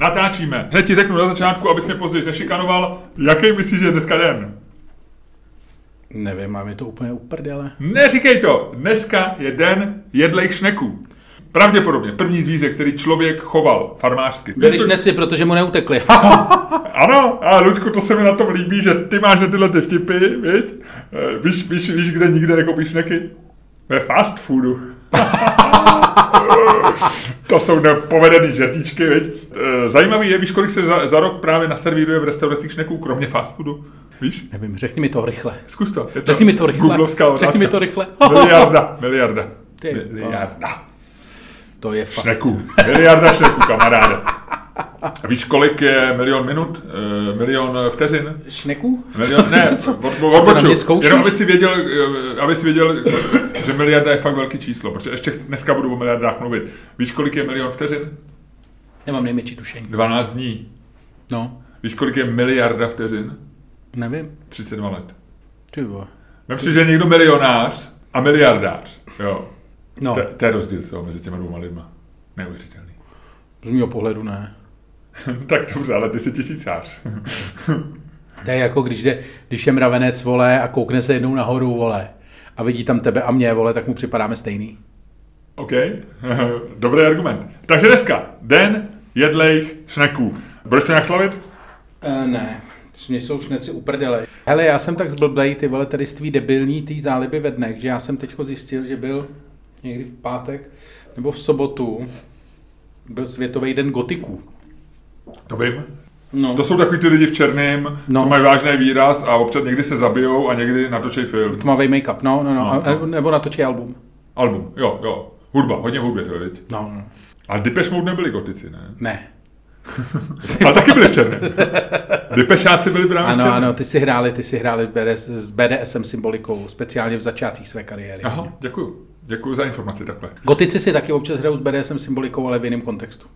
Natáčíme. Hned ti řeknu na začátku, abys mě později nešikanoval, jaký myslíš, že je dneska den? Nevím, mám je to úplně uprdele. Neříkej to! Dneska je den jedlejch šneků. Pravděpodobně první zvíře, který člověk choval farmářsky. Byli šneci, protože mu neutekli. Ano, a Ludku, to se mi na tom líbí, že ty máš na tyhle ty vtipy, viď? Eh, Víš, víš, víš, kde nikde nekoupíš šneky? Ve fast foodu. to jsou nepovedený žertíčky, viď? Eh, Zajímavý je, víš, kolik se za, za rok právě naservíruje v restauracích šneků, kromě fast foodu? Víš? Nevím, řekni mi to rychle. Zkus to. Je to Řekni mi to rychle. Googlovská otázka. Řekni mi to rychle. Miliarda, miliarda. Ty Miliarda. To je fakt. Šneků. Miliarda šneků, kamaráde. A víš, kolik je milion minut? Eh, milion vteřin? Šneků? Milion, Co- ne, co- co- co odboču. zkoušíš? Jenom aby si věděl, eh, aby si věděl, že miliarda je fakt velký číslo, protože ještě dneska budu o miliardách mluvit. Víš, kolik je milion vteřin? Nemám nejmenší tušení. 12 dní. No, Víš, kolik je miliarda vteřin? nevím. 32 let. Ty vole. Vem si, že je někdo milionář a miliardář. Jo. No, To, to je rozdíl, co mezi těma dvěma lidma. Neuvěřitelný. z mého pohledu ne. tak dobře, ale ty jsi tisícář. To je jako když, jde, když je mravenec, vole, a koukne se jednou nahoru, vole, a vidí tam tebe a mě, vole, tak mu připadáme stejný. OK, dobrý argument. Takže dneska, den jedlejch šneků. Budeš to nějak slavit? Uh, ne, mě jsou šneci uprdele. Hele, já jsem tak zblblej, ty vole, tady z tvý debilní tý záliby ve dnech, že já jsem teďko zjistil, že byl někdy v pátek nebo v sobotu byl Světový den gotiků. To vím. No. To jsou takový ty lidi v černém, no. Co mají vážný výraz a občas někdy se zabijou a někdy natočí film. Tmavý make-up, no, no, no, No, no, nebo natočí album. Album, jo, jo. Hudba, hodně hudby, to je, viď? No, no, A Depeche Mode nebyli gotici, ne? ne. Ale taky byli v černém. Depešáci byli právě Ano, ano, ty si hráli, ty si hráli BDS, s BDSM symbolikou, speciálně v začátcích své kariéry. Aha, děkuju. Děkuju za informaci takhle. Gotici si taky občas hrajou s BDSM symbolikou, ale v jiném kontextu.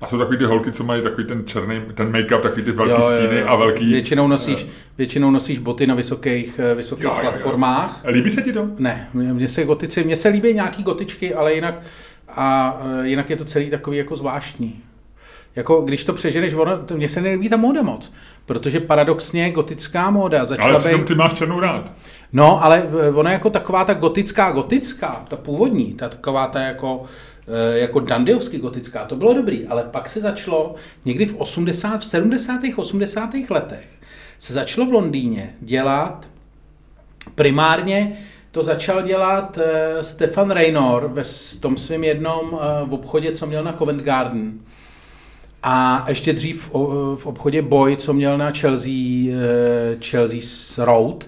A jsou takový ty holky, co mají takový ten černý, ten make-up, takový ty velký stíny a velký... Většinou nosíš, většinou nosíš boty na vysokých, eh, vysokých Jo, jo, jo. platformách. Líbí se ti to? Ne, mně se gotici, mně se líbí nějaký gotičky, ale jinak, a eh, jinak je to celý takový jako zvláštní. Jako když to přeženeš, ono, to, mně se nelíbí ta móda moc, protože paradoxně gotická móda začala Ale být... ty máš černou rád. No, ale eh, ona jako taková ta gotická, gotická, ta původní, ta taková ta jako, jako dandiovsky gotická, to bylo dobrý, ale pak se začalo někdy v 80, v 70. 80. letech se začalo v Londýně dělat primárně to začal dělat eh, Stefan Raynor ve tom svém jednom eh, v obchodě, co měl na Covent Garden. A ještě dřív v obchodě Boy, co měl na Chelsea, eh, Chelsea's Road.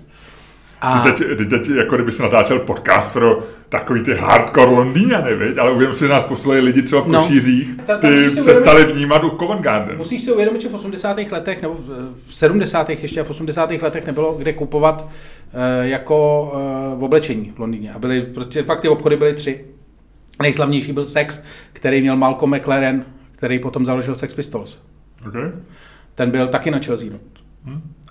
A teď, ty teď, jako kdyby se natáčel podcast pro takový ty hardcore Londýňany, viď? ale uvědom si, že nás poslali lidi třeba v No. Košířích, Ta- tam ty se uvědomit- stali vnímat u Covent Garden. musíš si uvědomit, že v 80. letech, nebo v v 70. ještě a v 80. letech nebylo kde kupovat eh, jako eh, v oblečení v Londýně. A byly, prostě fakt ty obchody byly tři. Nejslavnější byl Sex, který měl Malcolm McLaren, který potom založil Sex Pistols. Okay. Ten byl taky na Chelsea. No.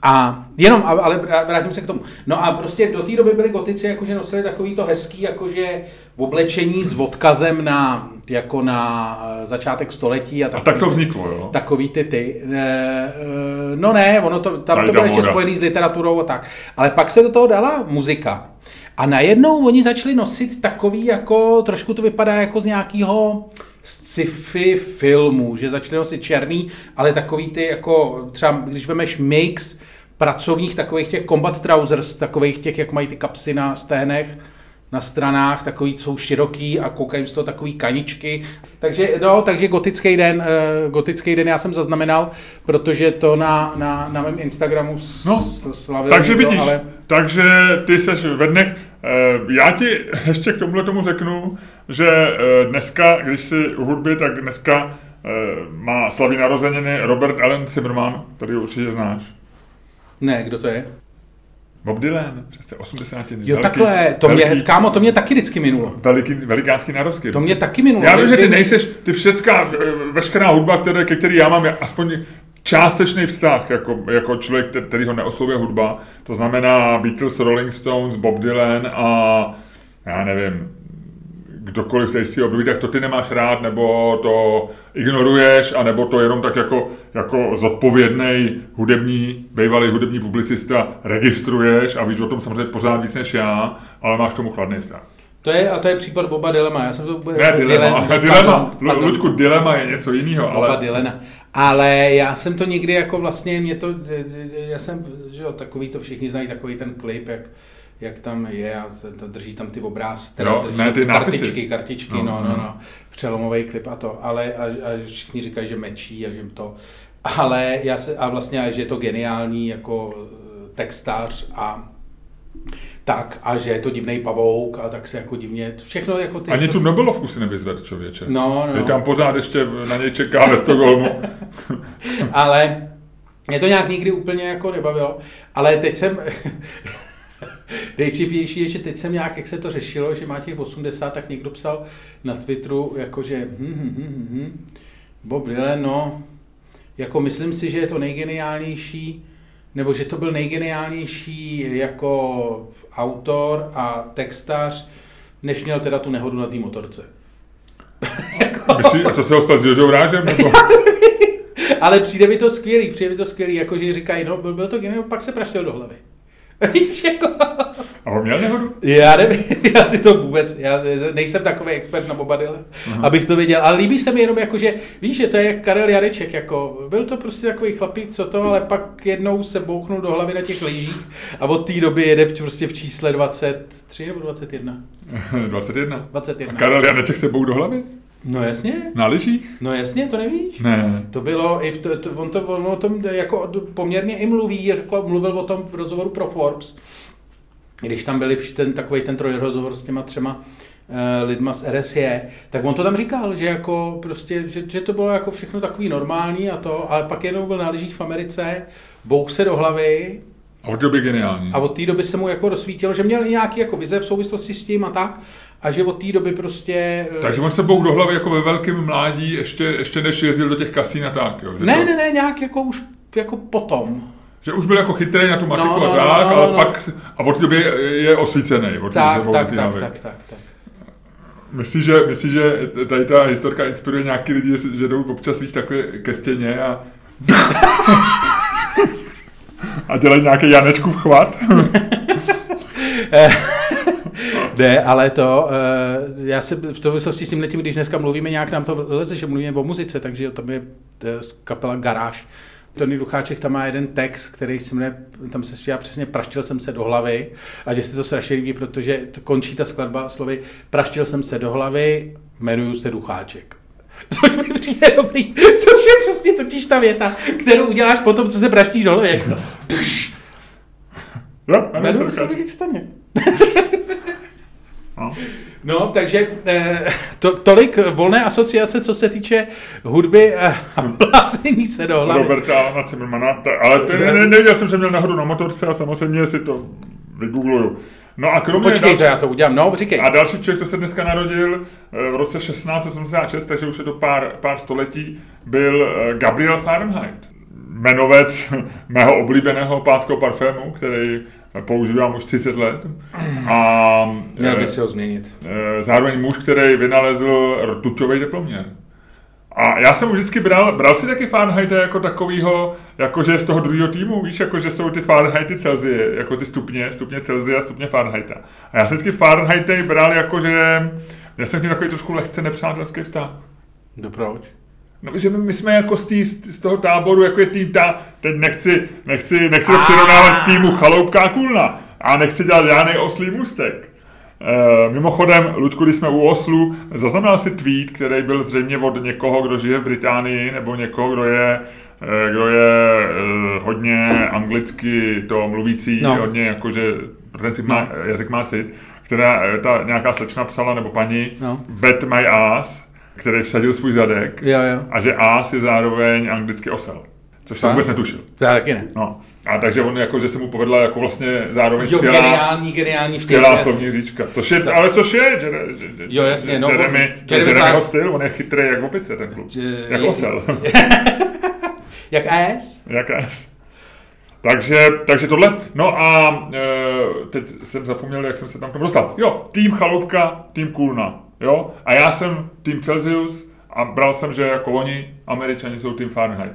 A jenom, ale vrátím se k tomu. No a prostě do té doby byli gotici, jakože nosili takový to hezký, jakože v oblečení s odkazem na, jako na eh, začátek století. A, A tak to vzniklo, jo? Takový ty ty. Eh, eh, No ne, ono to, tam to bylo ještě spojený s literaturou a tak. Ale pak se do toho dala muzika. A najednou oni začali nosit takový, jako trošku to vypadá jako z nějakého sci-fi filmu, že začali nosit černý, ale takový ty, jako třeba když vemeš mix pracovních takových těch combat trousers, takových těch, jak mají ty kapsy na sténech, na stranách, takový jsou široký a koukají z toho takový kaničky. Takže, no, takže gotický den, uh, gotický den já jsem zaznamenal, protože to na, na, na mém Instagramu No, slavil Takže někdo, vidíš, ale takže ty seš ve dnech. Eh, Já ti ještě k tomuhle tomu řeknu, že eh, dneska, když jsi u hudby, tak dneska eh, má slaví narozeniny Robert Allen Zimmerman, tady určitě znáš. Ne, kdo to je? Bob Dylan, přece 80. Jo, takhle, to mě, kámo, to mě taky vždycky minulo. Veliký, velikánský narosky. To mě taky minulo. Já vím, že ty nejseš, ty všecká, eh, veškerá hudba, které, ke který já mám, je aspoň částečný vztah, jako, jako člověk, kte- který ho neoslovuje hudba. To znamená Beatles, Rolling Stones, Bob Dylan a já nevím, kdokoliv tady si období, tak to ty nemáš rád, nebo to ignoruješ, anebo to jenom tak jako, jako zodpovědný hudební, bývalý hudební publicista registruješ a víš o tom samozřejmě pořád víc než já, ale máš tomu chladný vztah. To je, a to je případ Boba Dilema. Já jsem to... Ne, dilema. Dilen- dilema. pardon, pardon. Ludku, dilema je něco jiného, Boba ale... Dylana. Ale já jsem to nikdy jako vlastně, mě to, já jsem, že jo, takový to všichni znají, takový ten klip, jak, jak tam je a to, drží tam ty obrázky, teda Jo, drží ne, ty kartičky, kartičky, No, no, no, no. no, přelomový klip a to, ale a, a všichni říkají, že mečí a že to, ale já se, a vlastně, že je to geniální jako eh, textář a tak, a že je to divný pavouk a tak se jako divně, všechno jako ty... Ani tu Nobelovku si nevyzved, člověče. No, no. Je tam pořád ještě na něj čeká ve Stockholmu. Ale mě to nějak nikdy úplně jako nebavilo. Ale teď jsem... Nejvtipnější je, že teď jsem nějak, jak se to řešilo, že má těch 80, tak někdo psal na Twitteru, jakože hm, hm, hm, hm, Bob Dylan, no, jako myslím si, že je to nejgeniálnější, nebo že to byl nejgeniálnější jako autor a textař, než měl teda tu nehodu na té motorce. Myslí, a to se ho s Jožou Rážem? Nebo? Ale přijde mi to skvělý, přijde mi to skvělý, jakože říkají, no byl, byl to geniál, pak se praštil do hlavy. Víš, jako... A on měl nehodu? Já nevím, já si to vůbec, já nejsem takový expert na Boba Dylan, abych to věděl, ale líbí se mi jenom jako, že víš, že to je jak Karel Jareček, jako byl to prostě takový chlapík, co to, ale pak jednou se bouchnul do hlavy na těch lyžích a od té doby jede v, prostě v čísle 23 nebo 21? 21. 21. A Karel Janeček se bouk do hlavy? No jasně, Na lyžích? no jasně, to nevíš? Ne. To bylo, i v to, to, on, to, on o tom jako poměrně i mluví, řekl, mluvil o tom v rozhovoru pro Forbes, když tam byli ten takový ten trojrozhovor s těma třema uh, lidma z RSE, tak on to tam říkal, že jako prostě, že, že to bylo jako všechno takový normální a to, ale pak jednou byl na lyžích v Americe, bouk se do hlavy A od doby geniální. a od té doby se mu jako rozsvítilo, že měl i nějaký jako vize v souvislosti s tím a tak, a že od té doby prostě... eh, Takže on se bouk do hlavy jako ve velkém mládí, ještě, ještě než jezdil do těch kasín a tak, jo? Že Ne, to, ne, ne, nějak jako už jako potom. Že už byl jako chytrý na tu matiku No, no, a no, tak, no, ale no. pak, a od té doby je osvícený. Od Tak, tak, tak, hlavy. tak, tak, tak. Myslíš, že, myslíš, že tady ta historka inspiruje nějaký lidi, že, jdou občas víš takhle ke stěně a a dělají nějaký Janečkův chvat? Ne, ale to, eh, já se v souvislosti s tím letím, když dneska mluvíme nějak, nám to leze, že mluvíme o muzice, takže tam je kapela Garáž. Tony Ducháček tam má jeden text, který se jmenuje, tam se zpívá přesně Praštil jsem se do hlavy a že se to strašně líbí, protože to končí ta skladba slovy Praštil jsem se do hlavy, jmenuju se Ducháček. Což mi přijde dobrý, což je přesně totiž ta věta, kterou uděláš potom, co se praštíš do hlavy. Jak to, Jo, jmenuje se Jmenuju se. Luděk Staněk. No. No, takže eh, to, tolik volné asociace, co se týče hudby a plácení se do hlavy. Roberta Alana Zimmermana, ale to, ne, nevěděl jsem, že měl nahoru na motorce a samozřejmě si to vygoogluju. No a kromě Počkej, to další, já to udělám. No, říkej. a další člověk, co se dneska narodil eh, v roce 1686, takže už je to pár, pár století, byl eh, Gabriel Fahrenheit. Jmenovec mého oblíbeného pánského parfému, který používám už 30 let. A Měl by eh, si ho změnit. Zároveň muž, který vynalezl rtuťový teploměr. A já jsem už vždycky bral, bral si taky Fahrenheita jako takovýho, jakože z toho druhého týmu, víš, jakože jsou ty Fahrenheity Celsie, jako ty stupně, stupně Celsia, stupně Fahrenheita. A já jsem vždycky Fahrenheity bral jakože, já jsem k takový trošku lehce nepřátelský vztah. No proč? No, že my, jsme jako z, tý, z toho táboru, jako je tým ta, teď nechci, nechci, nechci to A. přirovnávat k týmu Chaloupka a Kulna a nechci dělat žádný oslý můstek. E, mimochodem, Ludku, když jsme u Oslu, zaznamenal si tweet, který byl zřejmě od někoho, kdo žije v Británii, nebo někoho, kdo je, eh, kdo je eh, hodně anglicky to mluvící, No. hodně jakože, ten cit má, jazyk má cit, která eh, ta nějaká slečna psala, nebo paní, No. bet my ass, který vsadil svůj zadek, Jo, jo. a že as je zároveň anglicky osel. Což jsem vůbec netušil. To já taky ne. No. A takže on jako, že se mu povedla jako vlastně zároveň Jo, skvělá, geniální, geniální vtip. skvělá slovní říčka. Což je, ale což je, že, že, Jo, jasně, no, Jeremy, Jeremy Jeremyho Clark- styl, on je chytrý jak opice, ten kluk. Že- Jak osel. Jak AS? jak as. Takže, takže tohle. No a e, teď jsem zapomněl, jak jsem se tam k tomu dostal. Jo, tým Chaloupka, tým Kulna. jo, a já jsem tým Celsius a bral jsem, že jako oni, američani jsou tým Fahrenheit.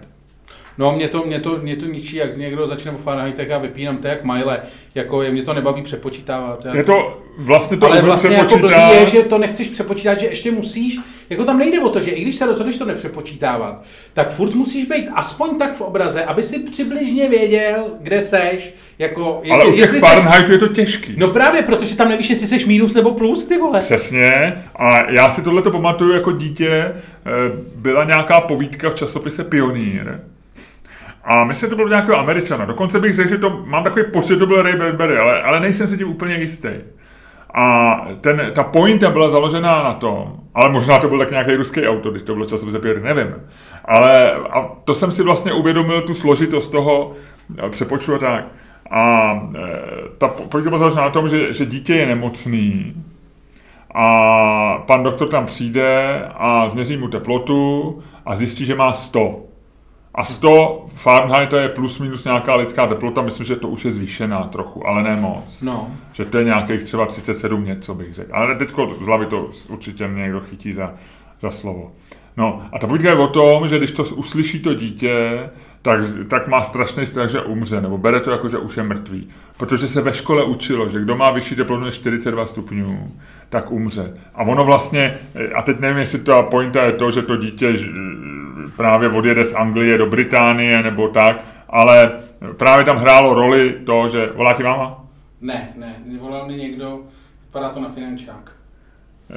No, mě to, mě to, mě to ničí, jak někdo začne o Fahrenheitech a vypínám to jak Mile. Jako je, mě to nebaví přepočítávat. Je to vlastně to Ale vlastně jako blbý je, že to nechceš přepočítat, že ještě musíš, jako tam nejde o to, že i když se rozhodneš to nepřepočítávat, tak furt musíš být aspoň tak v obraze, aby si přibližně věděl, kde seš. Jako, jestli, Ale u těch jestli Fahrenheitů seš... je to těžký. No právě, protože tam nevíš, jestli jsi minus nebo plus, ty vole. Přesně. A já si tohle to pamatuju jako dítě. Eh, byla nějaká povídka v časopise Pionýr, a myslím, že to bylo nějakého Američana. Dokonce bych řekl, že to, mám takový pocit, že to byl Ray Bradbury, ale, ale nejsem si tím úplně jistý. A ten, ta pointa byla založená na tom, ale možná to byl tak nějaký ruský autor, když to bylo časopise Pierre, nevím. Ale a to jsem si vlastně uvědomil, tu složitost toho eh, přepočtu a tak. A e, ta pointa byla založená na tom, že, že dítě je nemocný a pan doktor tam přijde a změří mu teplotu a zjistí, že má 100. A 100 Fahrenheit je plus minus nějaká lidská teplota, myslím, že to už je zvýšená trochu, ale ne moc. No. Že to je nějakých třeba 37 něco bych řekl. Ale teď z hlavy to určitě někdo chytí za, za slovo. No a ta povídka je o tom, že když to uslyší to dítě, tak, tak má strašný strach, že umře, nebo bere to jako, že už je mrtvý. Protože se ve škole učilo, že kdo má vyšší teplotu než 42 stupňů, tak umře. A ono vlastně, a teď nevím, jestli ta pointa je to, že to dítě právě odjede z Anglie do Británie nebo tak, ale právě tam hrálo roli to, že volá ti máma? Ne, ne, volal mi někdo, vypadá to na finančák.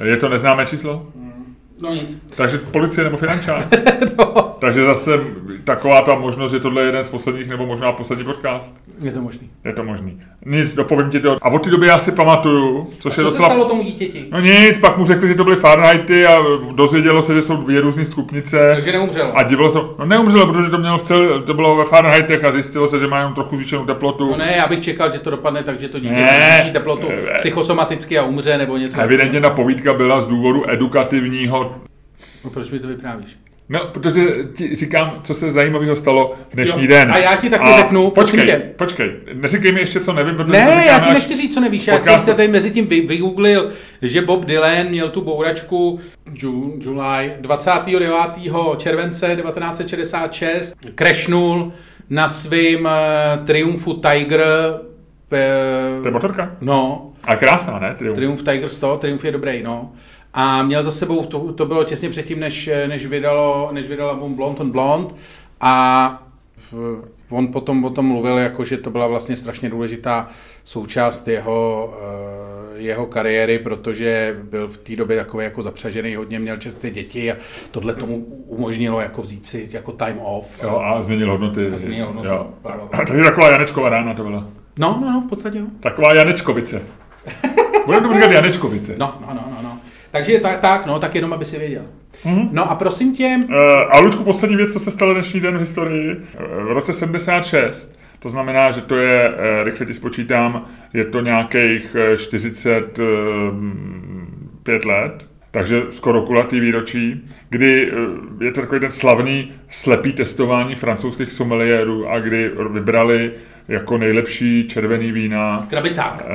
Je to neznámé číslo? Hmm. No nic. Takže policie nebo finančák? no. Takže zase taková ta možnost, že tohle je jeden z posledních nebo možná poslední podcast. Je to možný. Je to možný. Nic, dopovím ti to. A od té doby já si pamatuju, což a co je docela... se stalo tomu dítěti? No nic, pak mu řekli, že to byly Fahrenheity a dozvědělo se, že jsou dvě různé stupnice. Takže neumřelo. A divilo se, no neumřelo, protože to mělo v cel, to bylo ve Fahrenheitech a zjistilo se, že má jenom trochu zvýšenou teplotu. No ne, já bych čekal, že to dopadne tak, že to dítě ne, zvýší teplotu ne, psychosomaticky a umře nebo něco. Evidentně ta povídka byla z důvodu edukativního No proč mi to vyprávíš? No, protože ti říkám, co se zajímavého stalo v dnešní jo. den. A já ti taky a řeknu, počkej, tě. počkej, neříkej mi ještě, co nevím, protože Ne, já ti nechci říct, co nevíš, já jsem se tady mezi tím vy, vygooglil, že Bob Dylan měl tu bouračku June, July 29. července 1966, krešnul na svým uh, Triumfu Tiger. Uh, to je motorka? No. A krásná, ne? Triumph. Triumph Tiger 100, Triumph je dobrý, no a měl za sebou, to, to bylo těsně předtím, než, než, vydalo, než vydal album Blond on Blond a v, on potom o tom mluvil, jako, že to byla vlastně strašně důležitá součást jeho, eh, jeho kariéry, protože byl v té době takový jako zapřažený, hodně měl čerstvé děti a tohle tomu umožnilo jako vzít si jako time off. Jo, a změnil hodnoty. A změnil hodnoty. Jo. To je taková Janečková rána to byla. No, no, no, v podstatě jo. Taková Janečkovice. Budeme to říkat Janečkovice. No, no, no, no. no. Takže tak, tak, no, tak jenom, aby si věděl. Mm-hmm. No a prosím tě... Uh, a Luďku, poslední věc, co se stalo dnešní den v historii. V roce 76, to znamená, že to je, uh, rychle ti spočítám, je to nějakých 45 let, takže skoro kulatý výročí, kdy je to takový ten slavný slepý testování francouzských someliérů a kdy vybrali jako nejlepší červený vína. Krabicák.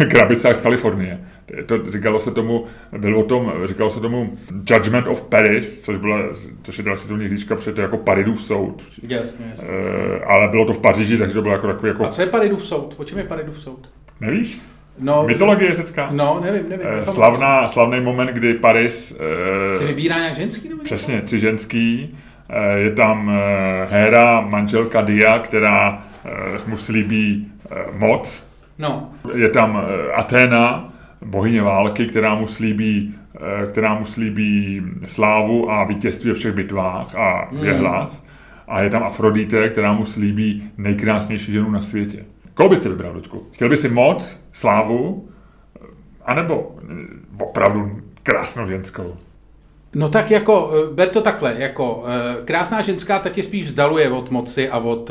Eh, krabicák z Kalifornie. To, říkalo se tomu, bylo o tom, říkalo se tomu Judgment of Paris, což, byla, což je další světovní říčka, protože to je jako Paridův soud. Jasně, jasně, jasně. Eh, ale bylo to v Paříži, takže to bylo jako takový jako... A co je Paridův soud? O čem je Paridův soud? Nevíš? No, Mytologie řecká. No, nevím, nevím. Eh, slavná, slavný moment, kdy Paris... Eh, Se vybírá nějak ženský? Nebo přesně, tři ženský. Eh, je tam eh, Hera, manželka Dia, která Eh, mu slíbí eh, moc. No. Je tam eh, Aténa, bohyně války, která mu slíbí, která mu slíbí slávu a vítězství ve všech bitvách a je mm. hlas. A je tam Afrodite, která mu slíbí nejkrásnější ženu na světě. Koho byste vybral, Ludku? Chtěl by si moc, slávu, anebo opravdu krásnou ženskou? No tak jako, ber to takhle, jako krásná ženská ta tě spíš vzdaluje od moci a od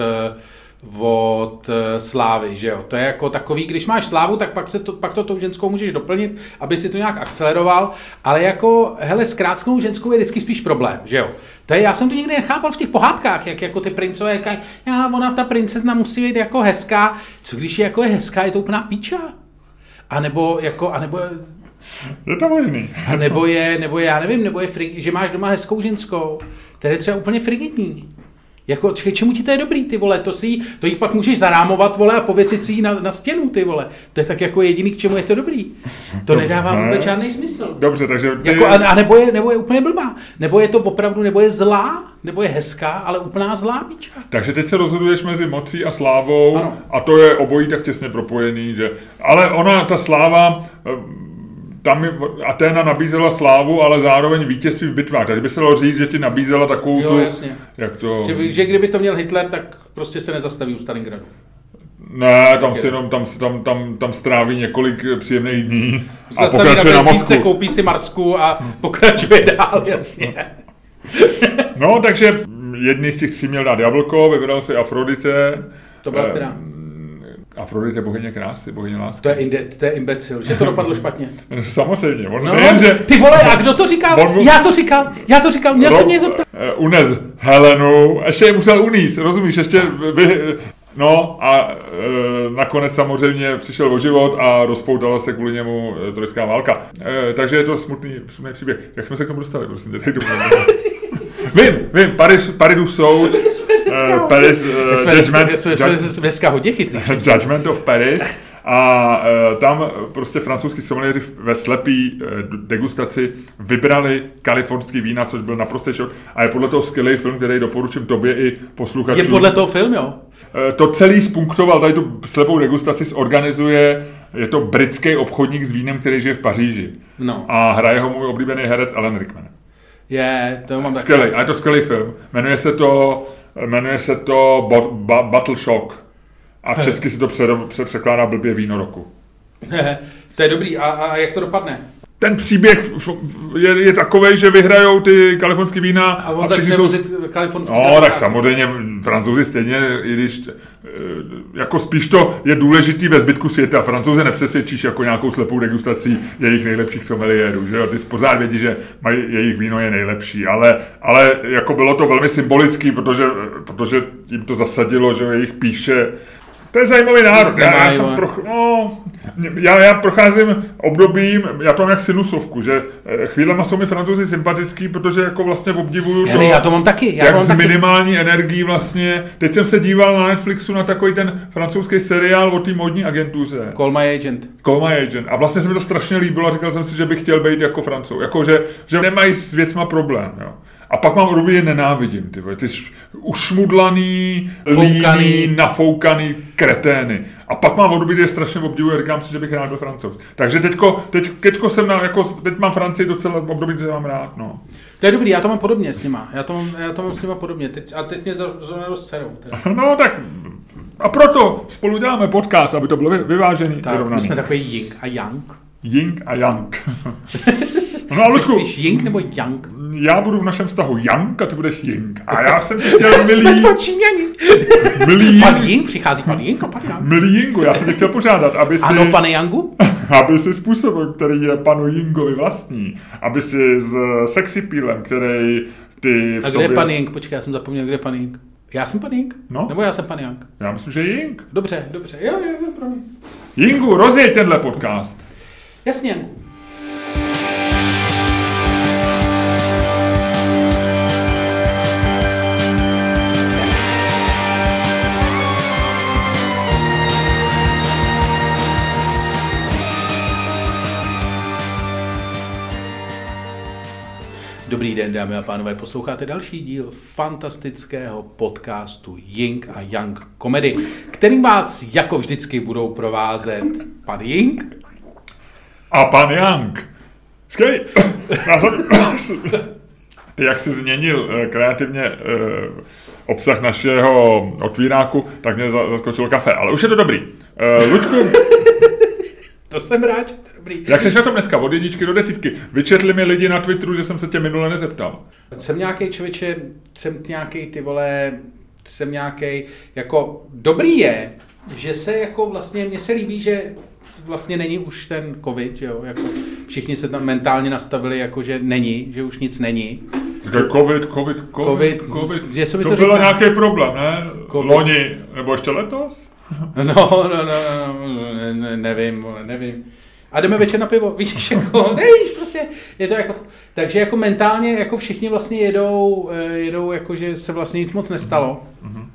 od eh, slávy, že jo. To je jako takový, když máš slávu, tak pak, se to, pak to tou ženskou můžeš doplnit, aby si to nějak akceleroval, ale jako, hele, s krásnou ženskou je vždycky spíš problém, že jo. To je, já jsem to nikdy nechápal v těch pohádkách, jak jako ty princové, jak, já, ona, ta princezna musí být jako hezká, co když je jako je hezká, je to úplná píča? A nebo jako, a nebo Je to možný. A nebo je, nebo je, já nevím, nebo je frig, že máš doma hezkou ženskou, která je třeba úplně frigidní. Jako, čekaj, čemu ti to je dobrý, ty vole, to si, to jí pak můžeš zarámovat, vole, a pověsit si ji na, na stěnu, ty vole. To je tak jako jediný, k čemu je to dobrý. To Dobře, nedává ne. vůbec žádný smysl. Dobře, takže ty, Jako, a, a nebo, je, nebo je úplně blbá. Nebo je to opravdu, nebo je zlá, nebo je hezká, ale úplná zlá píča. takže teď se rozhoduješ mezi mocí a slávou Ano. a to je obojí tak těsně propojený, že... Ale ona, ta sláva, tam Aténa nabízela slávu, ale zároveň vítězství v bitvách. Takže by se dalo říct, že ti nabízela takovou Jo, tu... jasně. Jak to... Že, že kdyby to měl Hitler, tak prostě se nezastaví u Stalingradu. Ne, tam si jenom, tam, tam, tam, tam stráví několik příjemných dní a Zastaví na pokračuje na benzínce, Moskvu. koupí si Marsku a pokračuje dál, jasně. No, takže jedný z těch tří měl dát jablko, vybral si Afrodite. To byla Eh, která? Afrodite bohyně krásy, bohyně lásky. To je, inde, to je imbecil, že to dopadlo špatně. Samozřejmě, on No, nejen, že ty vole, a kdo to říkal? On Já to říkal, já to říkal, měl Ro- jsem mě zeptat. eh, Unez Helenu, ještě je musel uníst, rozumíš, ještě vy, No a e, nakonec samozřejmě přišel o život a rozpoutala se kvůli němu e, trojská válka. E, takže je to smutný, smutný příběh. Jak jsme se k tomu dostali, prosím tě, teď. Vím, vím, Paris, Paridův soud, e, Paris, My jsme dneska, judgment, jsme, jsme, jsme dneska hodně chytrý. Judgment of Paris a e, tam prostě francouzský someliéři ve slepý e, degustaci vybrali kalifornský vína, což byl naprostý šok a je podle toho skvělý film, který doporučím tobě i posluchačům. Je podle toho film, jo? E, to celý spunktoval, tady tu slepou degustaci zorganizuje, je to britský obchodník s vínem, který žije v Paříži. No. A hraje ho můj oblíbený herec Alan Rickman. Je, to mám taky. Skvělý, a je to skvělý film. Jmenuje se to, jmenuje se to Bo, ba, Battle Shock. A v česky se to pře, pře, překládá blbě víno roku. to je dobrý. A, a jak to dopadne? Ten příběh je, je takový, že vyhrajou ty kalifornský vína A on všichni začne vozit kalifornský No, tak samozřejmě francouzi stejně, i když eh, jako spíš to je důležitý ve zbytku světa. Francouze nepřesvědčíš jako nějakou slepou degustací jejich nejlepších someliérů, že jo? Ty pořád vědí, že mají, jejich víno je nejlepší, ale, ale jako bylo to velmi symbolický, protože, protože jim to zasadilo, že jejich píše to je zajímavý národ. Já, já, jsem proch, no, já, já procházím obdobím, já to mám jak sinusovku, že eh, chvílema jsou mi francouzi sympatický, protože jako vlastně obdivuju Hele, já to mám taky. Já jak to mám z taky. minimální energií vlastně. Teď jsem se díval na Netflixu na takový ten francouzský seriál o té modní agentuře. Call my agent. Call My Agent. A vlastně se mi to strašně líbilo a říkal jsem si, že bych chtěl být jako francouz. Jako, že, že nemají s věcma problém. Jo. A pak mám období, je nenávidím. Ty, ty ušmudlaný, Foukaný. líný, nafoukaný kretény. A pak mám období, kdy je strašně obdivuji a říkám si, že bych rád byl francouz. Takže teďko, teď, teďko jsem na, jako, teď mám Francii docela období, kdy mám rád. No. To je dobrý, já to mám podobně s nima. Já to mám, já to mám s nima podobně. Teď, a teď mě zrovna rozserou. Teda. No tak a proto spolu děláme podcast, aby to bylo vy- vyvážený. Tak, my jsme takový Ying a Yang. Ying a Yang. no a Jsi spíš Ying nebo Yang? já budu v našem vztahu Yang a ty budeš Ying. A já jsem tě chtěl, Jsme milý, dva Číňani. milý, Pan Ying, přichází pan Ying a pan Yang. milý Yingu, já jsem tě chtěl požádat, aby si, Ano, pane Yangu? aby si způsobil, který je panu Yingovi vlastní, aby si s sexy pílem, který ty v A kde sobě... je pan Ying? Počkej, já jsem zapomněl, kde je pan Ying. Já jsem pan Ying? No. Nebo já jsem pan Yang? Já myslím, že Ying. Dobře, dobře. Jo, jo, jo, promiň. Yingu, rozjeď tenhle podcast. Jasně, Yangu. Dobrý den, dámy a pánové, posloucháte další díl fantastického podcastu Ying a Yang Comedy, kterým vás jako vždycky budou provázet pan Ying A pan Yang. Skvělý. Ty, jak jsi změnil eh, kreativně eh, obsah našeho otvíráku, tak mě za- zaskočilo kafe. Ale už je to dobrý. Eh, Luďku, To jsem rád, že to je dobrý. jak jsi na tom dneska? Od jedničky do desítky. Vyčetli mi lidi na Twitteru, že jsem se tě minule nezeptal. Jsem nějaký člověče, jsem nějaký ty vole, jsem nějaký, jako dobrý je, že se jako vlastně, mně se líbí, že vlastně není už ten covid, že jo, jako všichni se tam mentálně nastavili, jako že není, že už nic není. Že covid, covid, covid, Covid, covid. že se mi to, to byl říká. nějaký problém, ne? Covid. Loni, nebo ještě letos? No, no, no, no, ne, ne, nevím, vole, nevím. a jdeme večer na pivo, víš, jako, nevíš, prostě, je to jako, takže jako mentálně, jako všichni vlastně jedou, eh, jedou jako, že se vlastně nic moc nestalo. Mm-hmm.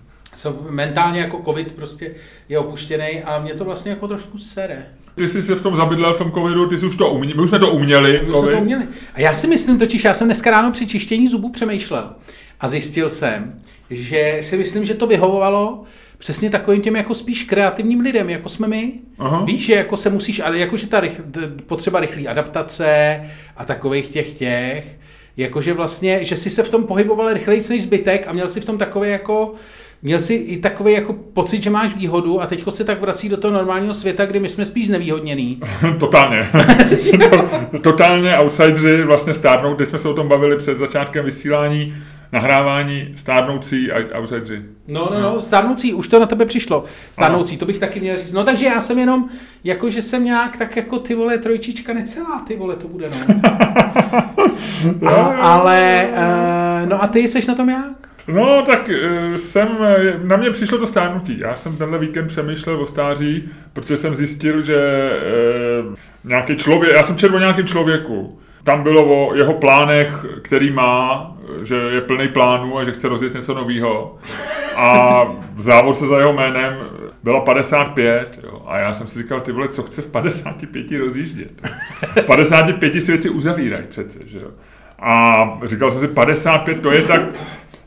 Mentálně jako covid prostě je opuštěný a mě to vlastně jako trošku sere. Ty jsi se v tom zabydlel v tom covidu, ty jsi už to uměli, my už jsme to uměli. My jsme to uměli. A já si myslím totiž, já jsem dneska ráno při čištění zubů přemýšlel a zjistil jsem, že si myslím, že to vyhovovalo přesně takovým těm jako spíš kreativním lidem, jako jsme my. Aha. Víš, že jako se musíš, ale jakože ta rych, potřeba rychlé adaptace a takových těch těch, jakože vlastně, že si se v tom pohyboval rychleji než zbytek a měl si v tom takový jako Měl jsi i takový jako pocit, že máš výhodu a teď se tak vrací do toho normálního světa, kdy my jsme spíš znevýhodněný. Totálně. Totálně outsideri vlastně stárnou. Teď jsme se o tom bavili před začátkem vysílání nahrávání stárnoucí outsideri. No, no, no, stárnoucí, už to na tebe přišlo. Stárnoucí, to bych taky měl říct. No takže já jsem jenom, jako že jsem nějak tak jako ty vole trojčička necelá, ty vole to bude, no. a, ale, uh, no a ty jsi na tom jak? No, tak eh, jsem, eh, na mě přišlo to stárnutí. Já jsem tenhle víkend přemýšlel o stáří, protože jsem zjistil, že e, nějaký člověk, já jsem četl o nějakém člověku, tam bylo o jeho plánech, který má, že je plný plánů a že chce rozjet něco nového. A v závorce za jeho jménem bylo 55. Jo. A já jsem si říkal, ty vole, co chce v 55 rozjíždět? V 55 si věci uzavírají přece, že jo. A říkal jsem si, 55 to je tak,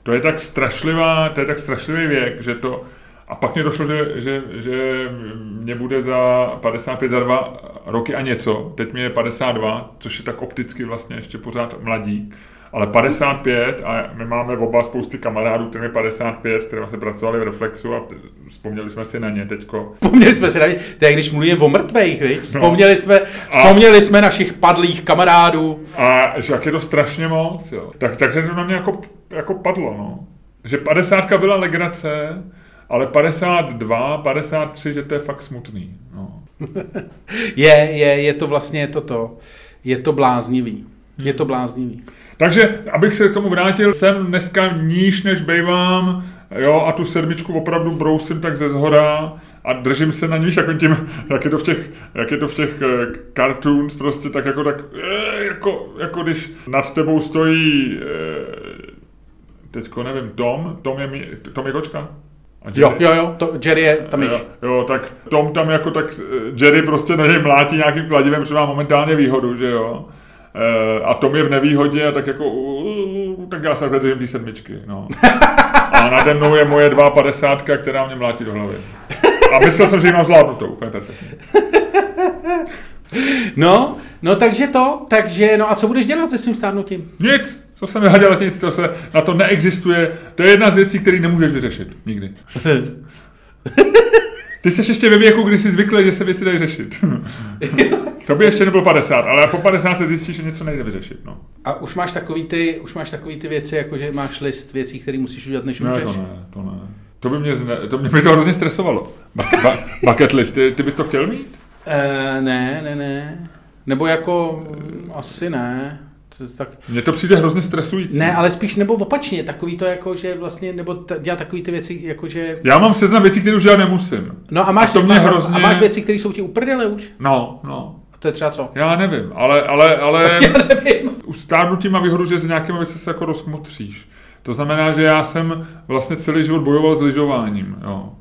to je tak strašlivá, to je tak strašlivý věk, že to, a pak mě došlo, že, že, že mě bude za 55 za dva roky a něco. Teď mi je 52, což je tak opticky vlastně ještě pořád mladí. Ale 55 a my máme oba spousty kamarádů, kterým je 55, kterými se pracovali v Reflexu a vzpomněli jsme si na ně teďko. Vzpomněli jsme si na ně, to je když mluvíme o mrtvejch, viď? No. Vzpomněli, jsme, vzpomněli a, jsme našich padlých kamarádů. A že jak je to strašně moc, jo. Tak, takže to na mě jako, jako padlo, no. Že 50 byla legrace, ale 52, 53, že to je fakt smutný. No. je, je, je to vlastně toto. Je to bláznivý. Je to bláznivý. Takže, abych se k tomu vrátil, jsem dneska níž než bejvám, jo, a tu sedmičku opravdu brousím tak ze zhora a držím se na níž, jako tím, jak je to v těch, jak je to v těch uh, cartoons, prostě tak jako tak, uh, jako, jako když nad tebou stojí, uh, teďko nevím, Tom, Tom je, Tom je kočka? A Jerry, jo, jo, jo, to, Jerry je tam jo, jo, tak Tom tam jako tak, Jerry prostě na něj mlátí nějakým kladivem, protože má momentálně výhodu, že jo. E, a Tom je v nevýhodě a tak jako, uh, tak já se takhle držím sedmičky, no. A nade mnou je moje 2,50, která mě mlátí do hlavy. A myslel jsem, že ji mám zvládnutou, úplně perfektně. No, no takže to, takže, no a co budeš dělat se svým stárnutím? Nic, to se nedá dělat nic, to se, na to neexistuje, to je jedna z věcí, které nemůžeš vyřešit, nikdy. Ty jsi ještě ve věku, kdy jsi zvyklý, že se věci dají řešit. to by ještě nebylo 50, ale po 50 se zjistíš, že něco nejde vyřešit. No. A už máš takový ty, už máš takový ty věci, jako že máš list věcí, které musíš udělat, než umřeš? Ne, to ne, to ne. To by mě, zne, to mě by to hrozně stresovalo. Ba, ba, bucket list, ty, ty bys to chtěl mít? Uh, ne, ne, ne. Nebo jako, asi ne tak... Mně to přijde hrozně stresující. Ne, ale spíš nebo opačně, takový to jako, že vlastně, nebo t- dělat takový ty věci, jako že... Já mám seznam věcí, které už dělat nemusím. No a máš, a to mě hrozně... a máš věci, které jsou ti uprdele už? No, no. A to je třeba co? Já nevím, ale, ale, ale... já nevím. Už stárnutí má výhodu, že s nějakými věci se jako rozkmotříš. To znamená, že já jsem vlastně celý život bojoval s lyžováním, jo.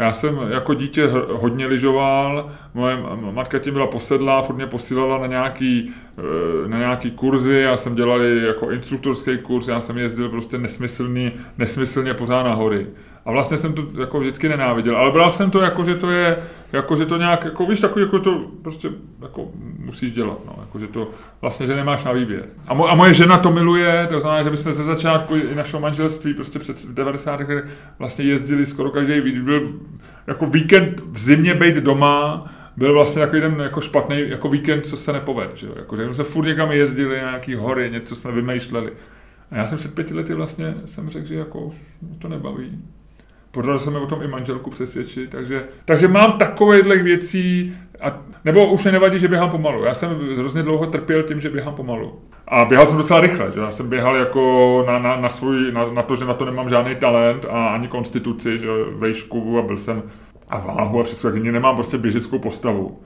Já jsem jako dítě hodně lyžoval, moje matka tím byla posedlá, furt mě posílala na nějaký, eh, na nějaký kurzy, já jsem dělal jako instruktorský kurz, já jsem jezdil prostě nesmyslný, nesmyslně pořád na hory. A vlastně jsem to jako vždycky nenáviděl, ale bral jsem to jako, že to je, jako, že to nějak, jako víš, takový, jako to prostě jako musíš dělat, no, jako, že to vlastně, že nemáš na výběr. A, mo, a moje žena to miluje, to znamená, že jsme ze začátku i našeho manželství prostě před 90. vlastně jezdili skoro každý byl jako víkend v zimě být doma, byl vlastně takový ten jako špatný jako víkend, co se nepoved, že? Jako, že jsme furt někam jezdili, nějaký hory, něco jsme vymýšleli. A já jsem před pěti lety vlastně jsem řekl, že jako už to nebaví. Podařilo se mi o tom i manželku přesvědčit, takže, takže mám takovýchhle věcí, a, nebo už mě nevadí, že běhám pomalu. Já jsem hrozně dlouho trpěl tím, že běhám pomalu. A běhal jsem docela rychle, že já jsem běhal jako na, na, na, svůj, na, na to, že na to nemám žádný talent a ani konstituci, že vejšku a byl jsem a váhu a všechno, jak nemám prostě běžeckou postavu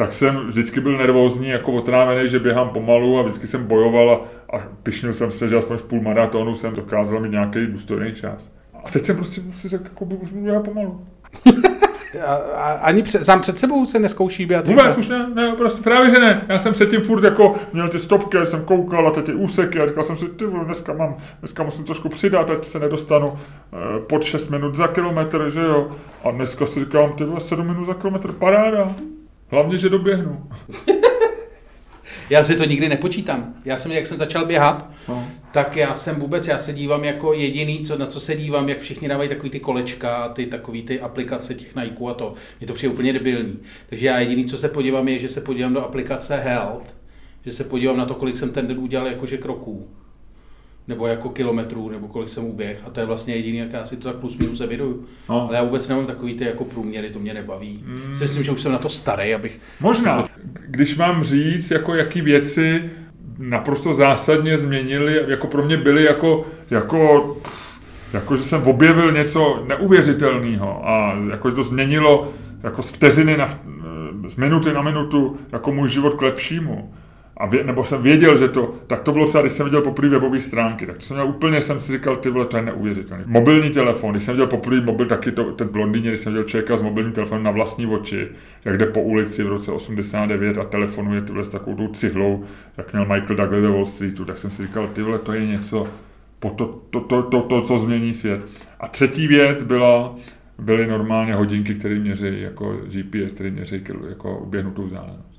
tak jsem vždycky byl nervózní, jako otrávený, že běhám pomalu a vždycky jsem bojoval a, a pišnil jsem se, že aspoň v půl maratonu jsem dokázal mít nějaký důstojný čas. A teď jsem prostě si řekl, jako už budu pomalu. A, a, ani před, sám před sebou se neskouší běhat? Vůbec už ne, ne, prostě právě že ne. Já jsem předtím furt jako měl ty stopky, a jsem koukal a teď ty úseky a říkal jsem si, ty vole, dneska mám, dneska musím trošku přidat, ať se nedostanu uh, pod 6 minut za kilometr, že jo. A dneska si říkám, ty vole, 7 minut za kilometr, paráda. Hlavně, že doběhnu. Já si to nikdy nepočítám. Já jsem, jak jsem začal běhat, no. tak já jsem vůbec, já se dívám jako jediný, co, na co se dívám, jak všichni dávají takový ty kolečka, ty takový ty aplikace těch Nike a to. Mě to přijde úplně debilní. Takže já jediný, co se podívám, je, že se podívám do aplikace Health, že se podívám na to, kolik jsem ten den udělal jakože kroků nebo jako kilometrů, nebo kolik jsem uběh. A to je vlastně jediný, jak já si to tak plus minus eviduju. No. Ale já vůbec nemám takový ty jako průměry, to mě nebaví. Mm. Si myslím, že už jsem na to starý, abych... Možná. To... Když mám říct, jako jaký věci naprosto zásadně změnili, jako pro mě byly jako, jako, jako že jsem objevil něco neuvěřitelného a jako, že to změnilo jako z vteřiny na, z minuty na minutu jako můj život k lepšímu a vě, nebo jsem věděl, že to, tak to bylo třeba, když jsem viděl poprvé webové stránky, tak to jsem měl úplně, jsem si říkal, ty vole, to je neuvěřitelné. Mobilní telefon, když jsem viděl poprvé mobil, taky to, ten v Londýně, když jsem viděl člověka s mobilním telefonem na vlastní oči, jak jde po ulici v roce 89 a telefonuje tyhle s takovou cihlou, jak měl Michael Douglas ve Wall Streetu, tak jsem si říkal, ty vole, to je něco, po to, to, to, to, to, to změní svět. A třetí věc byla, byly normálně hodinky, které měří jako GPS, které měří jako uběhnutou vzdálenost.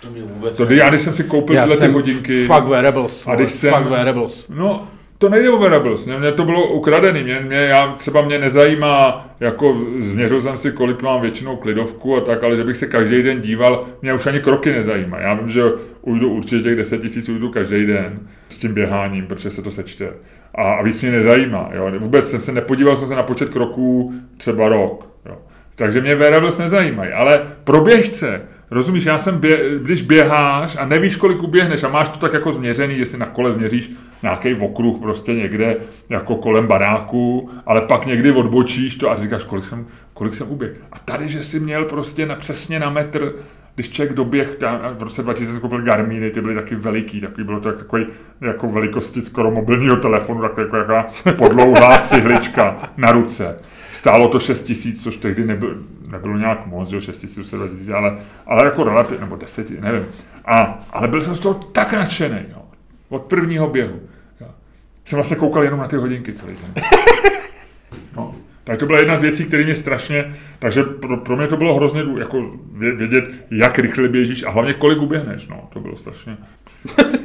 To mě vůbec to, já když jsem si koupil tyhle ty hodinky... Fuck wearables. A když jsem, fuck wearables. No, to nejde o wearables, mě, mě to bylo ukradený, mě, mě, já, třeba mě nezajímá, jako změřil jsem si, kolik mám většinou klidovku a tak, ale že bych se každý den díval, mě už ani kroky nezajímá. Já vím, že ujdu určitě těch 10 tisíc ujdu každý den s tím běháním, protože se to sečte. A, a víc mě nezajímá. Jo. Vůbec jsem se nepodíval jsem se na počet kroků třeba rok. Jo. Takže mě wearables nezajímají, ale pro běžce, Rozumíš, já jsem, bě, když běháš a nevíš, kolik uběhneš a máš to tak jako změřený, jestli na kole změříš nějaký okruh prostě někde jako kolem baráku, ale pak někdy odbočíš to a říkáš, kolik jsem, kolik jsem uběh. A tady, že jsi měl prostě na, přesně na metr, když člověk doběh, v roce 2000 koupil Garminy, ty byly taky veliký, takový bylo to takový jako velikosti skoro mobilního telefonu, tak jako jaká podlouhá cihlička na ruce. Stálo to 6 tisíc, což tehdy nebyl, nebylo nějak moc, že 6 tisíc, 2 tisíc, ale, ale jako relativně, nebo 10, nevím. A, ale byl jsem z toho tak nadšený, jo, od prvního běhu. Jo. Jsem vlastně koukal jenom na ty hodinky celý den. No. Tak to byla jedna z věcí, které mě strašně, takže pro, pro mě to bylo hrozně jako vědět, jak rychle běžíš a hlavně kolik uběhneš, no, to bylo strašně.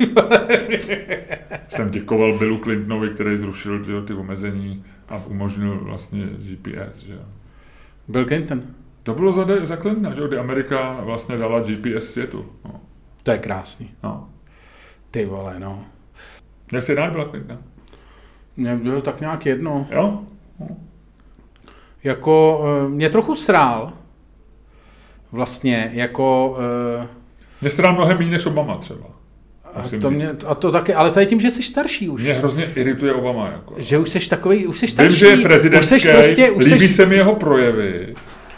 Jsem děkoval Billu Clintonovi, který zrušil ty, ty omezení a umožnil vlastně GPS, že Bill Clinton. To bylo za, za Clintona, že kdy Amerika vlastně dala GPS světu. No. To je krásný. No. Ty vole, no. Jak si rád byla Clinton? Mně bylo tak nějak jedno. Jo? No. Jako, eh, mě trochu srál. Vlastně, jako... Uh... Mě srál mnohem méně než Obama třeba. A to, mě, a to taky, ale to je tím, že jsi starší už. Mě hrozně irituje Obama. Jako. Že už jsi takový, už jsi starší. Vím, že je prezidentský, už prostě, už líbí seš... se mi jeho projevy.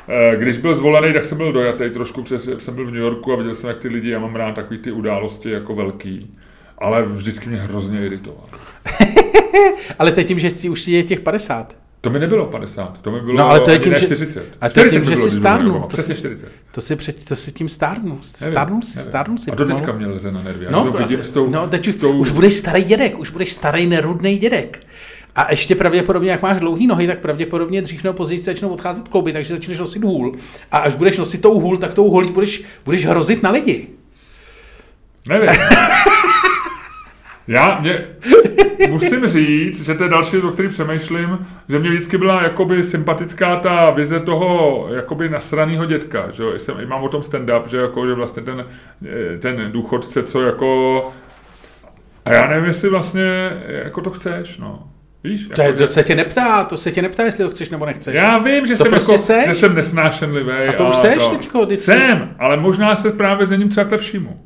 Eh, když byl zvolený, tak jsem byl dojatý trošku, přes, jsem byl v New Yorku a viděl jsem, jak ty lidi, já mám rád takový ty události jako velký, ale vždycky mě hrozně iritoval. ale to je tím, že jsi, už je těch 50. To mi nebylo 50, to mi bylo no, ale to je tím, že, 40. A to je tím, že jsi stárnu. To přesně 40. To si, před, to si tím stárnu. Stárnu si, stárnu si. A to teďka mě leze na nervy. No, to vidím s tou, no teď s tou... už budeš starý dědek, už budeš starý nerudný dědek. A ještě pravděpodobně, jak máš dlouhý nohy, tak pravděpodobně dřív nebo později začnou odcházet klouby, takže začneš nosit hůl. A až budeš nosit tou hůl, tak tou holí budeš, budeš hrozit na lidi. Nevím. Já mě, musím říct, že to je další, o který přemýšlím, že mě vždycky byla jakoby sympatická ta vize toho jakoby nasraného dětka, že jo, jsem, mám o tom stand-up, že, jako, že vlastně ten, ten důchodce, co jako, a já nevím, jestli vlastně jako to chceš, no. Víš, to, je, to se tě neptá, to se tě neptá, jestli ho chceš nebo nechceš. Já vím, že, to jsem, prostě jako, seš? že jsem nesnášenlivý. A to už seš teďko? Jsem, ale možná se právě změním třeba k lepšímu.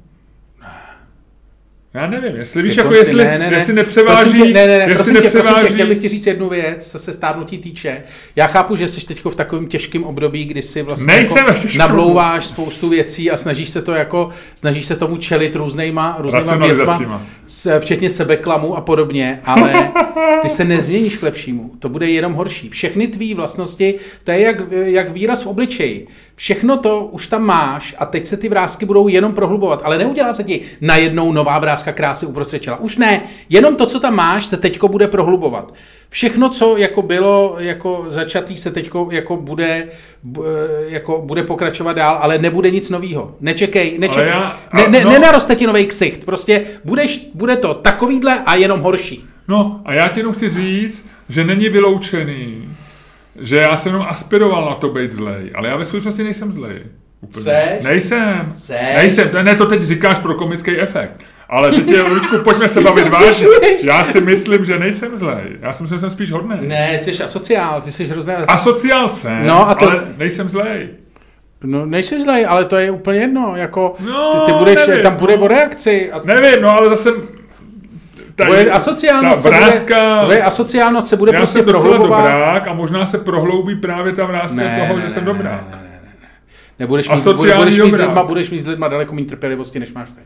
Já nevím, jestli víš, jako jestli, ne, ne, ne. jestli nepřeváží, tě, ne, ne, ne, jestli prosím tě, prosím tě, nepřeváží, chtěl bych ti říct jednu věc, co se stárnutí týče. Já chápu, že jsi teď v takovém těžkém období, kdy si vlastně Nejsem jako namlouváš spoustu věcí a snažíš se to jako, snažíš se tomu čelit různýma, různýma věcma, včetně sebeklamu a podobně, ale ty se nezměníš k lepšímu. To bude jenom horší. Všechny tvý vlastnosti, to je jak, jak výraz v obličeji. Všechno to už tam máš a teď se ty vrázky budou jenom prohlubovat, ale neudělá se ti najednou nová vrázka krásy uprostřed čela. Už ne, jenom to, co tam máš, se teďko bude prohlubovat. Všechno, co jako bylo jako začatý, se teďko jako bude, bu- jako bude pokračovat dál, ale nebude nic novýho. Nečekej, nečekej. já- ne, a- ne, no. nenaroste ti nový ksicht. Prostě budeš, bude to takovýhle a jenom horší. No a já ti jenom chci říct, že není vyloučený, že já jsem jenom aspiroval na to být zlej, ale já ve skutečnosti nejsem zlej. Úplně. Seš? Nejsem. Seš? Nejsem. Ne, to teď říkáš pro komický efekt. Ale teď je, Lučku, pojďme se bavit vážně. Já si myslím, že nejsem zlej. Já si myslím, že jsem spíš hodný. Ne, ty jsi asociál, ty jsi hrozně... Asociál jsem, No a to- ale nejsem zlej. No, nejsi zlej, ale to je úplně jedno, jako No, ty, ty budeš, nevím, tam bude no. o reakci a Nevím, no ale zase... tvoje asociálnost ta se bude, vrázka, tvoje asociálnost se bude já prostě jsem prohlubovat. dobrák a možná se prohloubí právě ta vrázka toho, že jsem dobrák. Ne, ne, ne, ne. Nebudeš mít, bude, budeš, mít lidma, budeš mít s lidma daleko méně trpělivosti, než máš teď.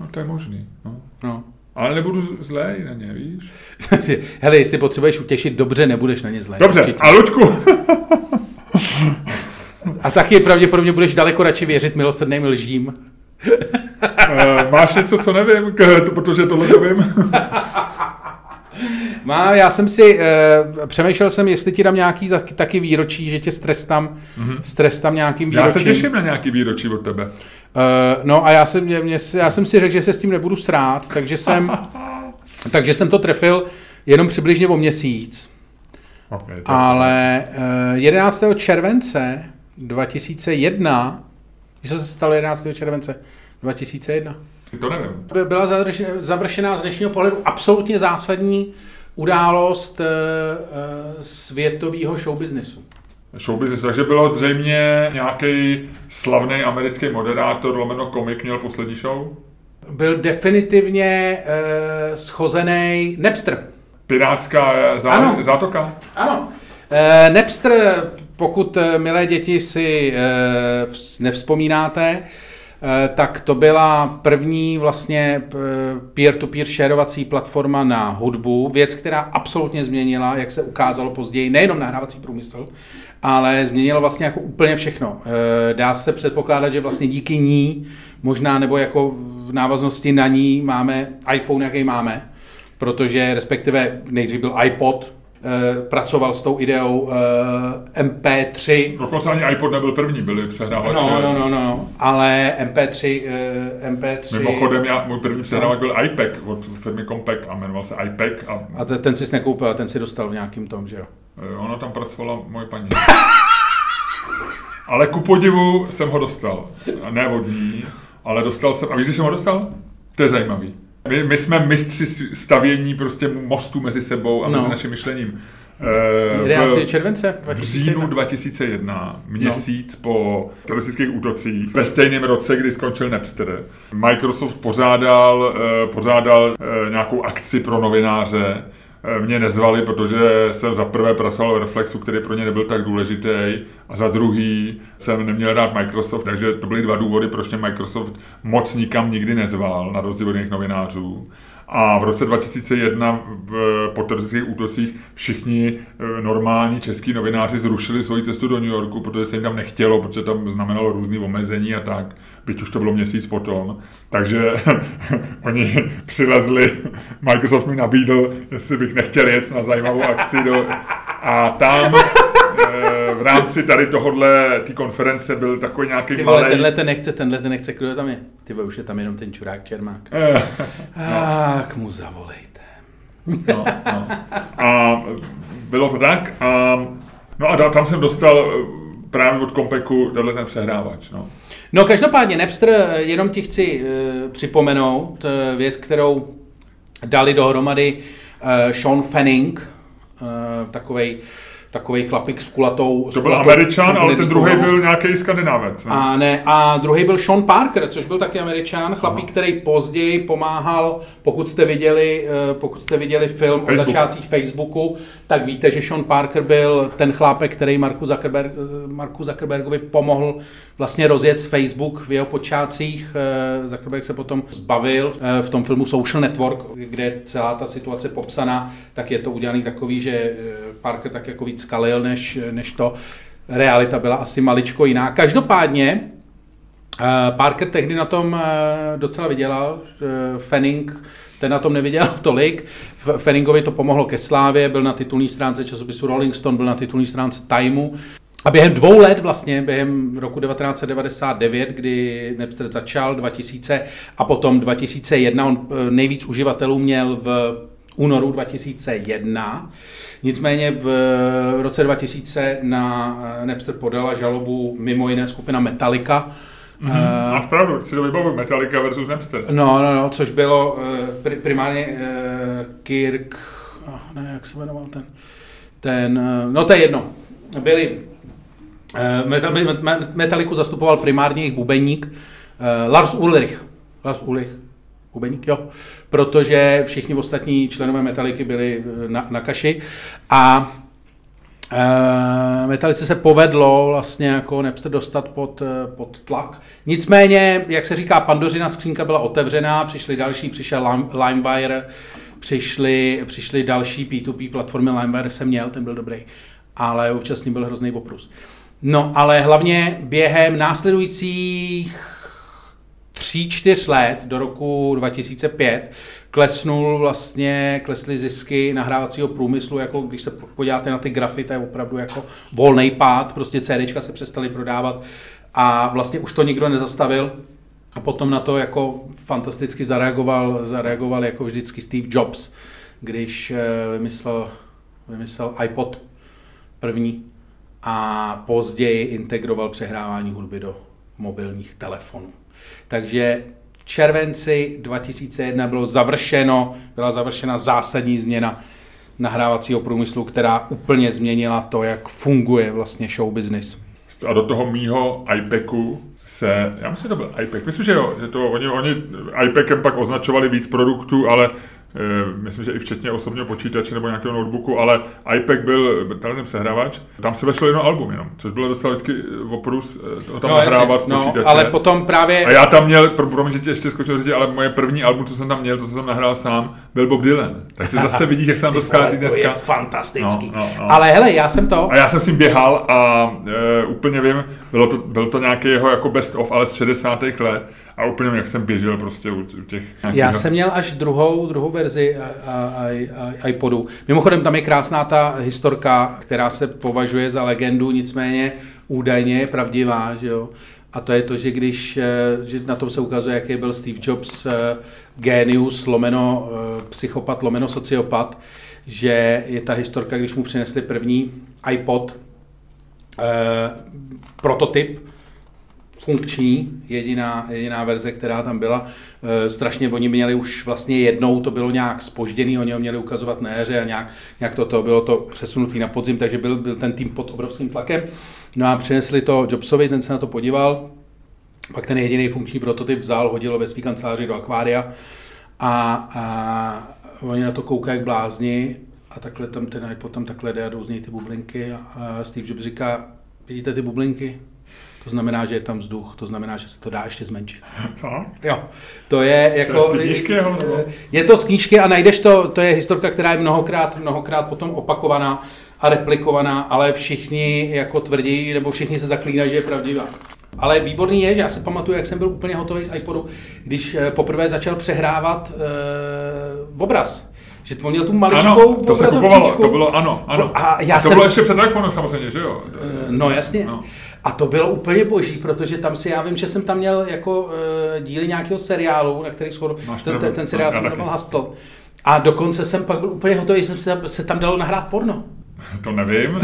No to je možný. No. No. Ale nebudu z- zlej na ně, víš? Hele, jestli potřebuješ utěšit, dobře, nebudeš na ně zlej. Dobře, určitě. a Luďku, A taky pravděpodobně budeš daleko radši věřit milosrdným lžím. Eh, máš něco, co nevím, k, to, protože tohle to vím. Má, já jsem si, uh, přemýšlel jsem, jestli ti dám nějaký za, taky výročí, že tě strestám, mm-hmm. strestám nějakým výročím. Já se těším na nějaký výročí od tebe. Uh, no a já jsem, mě, mě, já jsem si řekl, že se s tím nebudu srát, takže jsem, takže jsem to trefil jenom přibližně o měsíc. Okay, tak. Ale uh, 11. července 2001, co se stalo 11. července 2001? To nevím. By- Byla završená z dnešního pohledu absolutně zásadní událost uh, uh, světového showbiznesu. Showbusiness, takže bylo zřejmě nějaký slavný americký moderátor, lomeno komik, měl poslední show. Byl definitivně uh, schozený Napster. Pirátská zá, Ano. zátoka. Ano. Eh, Napster, pokud eh, milé děti si eh, nevzpomínáte, tak to byla první vlastně peer-to-peer šerovací platforma na hudbu, věc, která absolutně změnila, jak se ukázalo později, nejenom nahrávací průmysl, ale změnilo vlastně jako úplně všechno. Dá se předpokládat, že vlastně díky ní, možná nebo jako v návaznosti na ní máme iPhone, jaký máme, protože respektive nejdřív byl iPod, pracoval s tou ideou eh, MP3, Dokonce ani iPod nebyl první, byly přehrávače. no, no, no, no, no, ale MP3, eh, MP3 Mimochodem, já, můj první přehrávač byl iPad od firmy Compaq a jmenoval se iPad a a te- ten si nekoupil, ten si dostal v nějakým tom, že jo? eh, ona tam pracovala moje paní. Ale ku podivu jsem ho dostal. Ne od ní, ale dostal jsem. A víš, kdy jsem ho dostal? To je zajímavý. My, my jsme mistři stavění prostě mostu mezi sebou a mezi No. naším myšlením. 11. v- července v říjnu 2001. 2001, měsíc no. po teroristických útocích, ve stejném roce, kdy skončil Napster, Microsoft pořádal, eh, pořádal eh, nějakou akci pro novináře. Mě nezvali, protože jsem za prvé pracoval v Reflexu, který pro ně nebyl tak důležitý, a za druhý jsem neměl rád Microsoft, takže to byly dva důvody, proč mě Microsoft moc nikam nikdy nezval, na rozdíl od jiných novinářů. A v roce 2001 v, po teroristických útocích všichni eh, normální český novináři zrušili svoji cestu do New Yorku, protože se jim tam nechtělo, protože tam znamenalo různé omezení a tak, byť už to bylo měsíc potom. Takže oni přilezli, Microsoft mi nabídl, jestli bych nechtěl jet na zajímavou akci do, a tam eh, v rámci tady tohohle, té konference byl takový nějaký Ty vole, malý... tenhle ten nechce, tenhle ten nechce, kdo tam je? Ty vole, už je tam jenom ten čurák Čermák. Eh, Tak mu zavolejte. No, no. A bylo to tak. A, no a tam jsem dostal eh, právě od Kompeku tenhle ten přehrávač. No. No každopádně Napster, eh, jenom ti chci uh, připomenout uh, věc, kterou dali dohromady uh, Sean Fanning, uh, takovej takový chlapík s kulatou. To byl američan, ale ten druhý byl nějaký skandinávec. Ne? A ne, a druhý byl Sean Parker, což byl taky američan, chlapík, Aha. který později pomáhal, pokud jste viděli, eh, pokud jste viděli film Facebook. o začátcích Facebooku, tak víte, že Sean Parker byl ten chlápek, který Marku, Zuckerberg, eh, Marku Zuckerbergovi pomohl vlastně rozjet Facebook v jeho počátcích. Eh, Zuckerberg se potom zbavil v tom filmu Social Network, kde je celá ta situace popsaná, tak je to udělaný takový, že Parker tak jako víc kalil než, než to. Realita byla asi maličko jiná. Každopádně eh, Parker tehdy na tom eh, docela vydělal. Eh, Fanning ten na tom neviděl tolik. Fanningovi to pomohlo ke slávě, byl na titulní stránce časopisu Rolling Stone, byl na titulní stránce Timeu. A během dvou let vlastně, během roku 1999, kdy Napster začal, 2000 a potom 2001, on nejvíc uživatelů měl v únoru 2001. Nicméně v roce 2000 na Napster podala žalobu mimo jiné skupina Metallica, Mm-hmm. Máš pravdu, si to vybavuji, Metallica versus Napster. No, no, no, což bylo uh, primárně Kirk, oh, ne, jak se jmenoval ten, ten, no to je jedno, byli, Metalliku zastupoval primárně jejich bubeník Lars Ulrich, Lars Ulrich, bubeník, jo, protože všichni ostatní členové Metaliky byli na, na kaši a Uh, Metalice se povedlo vlastně jako Napster dostat pod, eh, pod tlak. Nicméně, jak se říká, pandořina skřínka byla otevřená, přišli další, přišel LimeWire, přišly, přišly další P2P platformy, LimeWire jsem měl, ten byl dobrý, ale občas byl hrozný oprus. No, ale hlavně během následujících tří, čtyř let do roku 2005 klesnul vlastně, klesly zisky nahrávacího průmyslu, jako když se podíváte na ty grafy, to je opravdu jako volný pád, prostě CDčka se přestaly prodávat a vlastně už to nikdo nezastavil. A potom na to jako fantasticky zareagoval, zareagoval jako vždycky Steve Jobs, když eh, vymyslel, vymyslel iPod první a později integroval přehrávání hudby do mobilních telefonů. Takže v červenci 2001 bylo završeno, byla završena zásadní změna nahrávacího průmyslu, která úplně změnila to, jak funguje vlastně show business. A do toho mýho iPeku se, já myslím, že to byl iPek, myslím, že jo, že to oni, oni iPekem pak označovali víc produktů, ale myslím, že i včetně osobního počítače nebo nějakého notebooku, ale iPad byl ten sehrávač, tam se vešlo jedno album jenom, což bylo docela vždycky oprus eh, tam no, nahrávat no, počítače. ale potom právě... A já tam měl, pro mě že ještě skočil říct, ale moje první album, co jsem tam měl, to, co jsem nahrál sám, byl Bob Dylan. Takže zase vidíš, jak se nám to schází dneska. To je fantastický. No, no, no. Ale hele, já jsem to... A já jsem s ním běhal a e, úplně vím, bylo to, byl to nějaký jeho jako best of, ale z 60. let a úplně jak jsem běžel prostě u, těch... Já jsem měl až druhou, druhou verzi iPodu. Mimochodem tam je krásná ta historka, která se považuje za legendu, nicméně údajně je pravdivá, že jo. A to je to, že když, eh, že na tom se ukazuje, jaký byl Steve Jobs eh, genius, lomeno eh, psychopat, lomeno sociopat, že je ta historka, když mu přinesli první iPod, prototyp, funkční, jediná, jediná verze, která tam byla. E, strašně oni měli už vlastně jednou, to bylo nějak spožděný, oni ho měli ukazovat na jaře a nějak, nějak to, to bylo to přesunutý na podzim, takže byl, byl ten tým pod obrovským tlakem. No a přinesli to Jobsovi, ten se na to podíval, pak ten jediný funkční prototyp vzal, hodil ve své kanceláři do akvária a, a oni na to koukají jak blázni a takhle tam ten iPod tam takhle jde a jdou z něj ty bublinky a Steve Jobs říká, vidíte ty bublinky? To znamená, že je tam vzduch, to znamená, že se to dá ještě zmenšit. Co? Jo. To je jako... To je, knížky, je to z knížky a najdeš to, to je historka, která je mnohokrát, mnohokrát potom opakovaná a replikovaná, ale všichni jako tvrdí, nebo všichni se zaklínají, že je pravdivá. Ale výborný je, že já si pamatuju, jak jsem byl úplně hotový z iPodu, když eh, poprvé začal přehrávat uh, obraz že on měl tu maličkou ano, to se kupovalo, to bylo, ano, ano. A, já a to jsem... bylo ještě před iPhone samozřejmě, že jo? Eh, no jasně. No. A to bylo úplně boží, protože tam si, já vím, že jsem tam měl jako uh, díly nějakého seriálu, na který schodu, ten, ten, ten seriál se jmenoval Hustle. A dokonce jsem pak byl úplně hotový, že jsem se, se tam dalo nahrát porno. To nevím,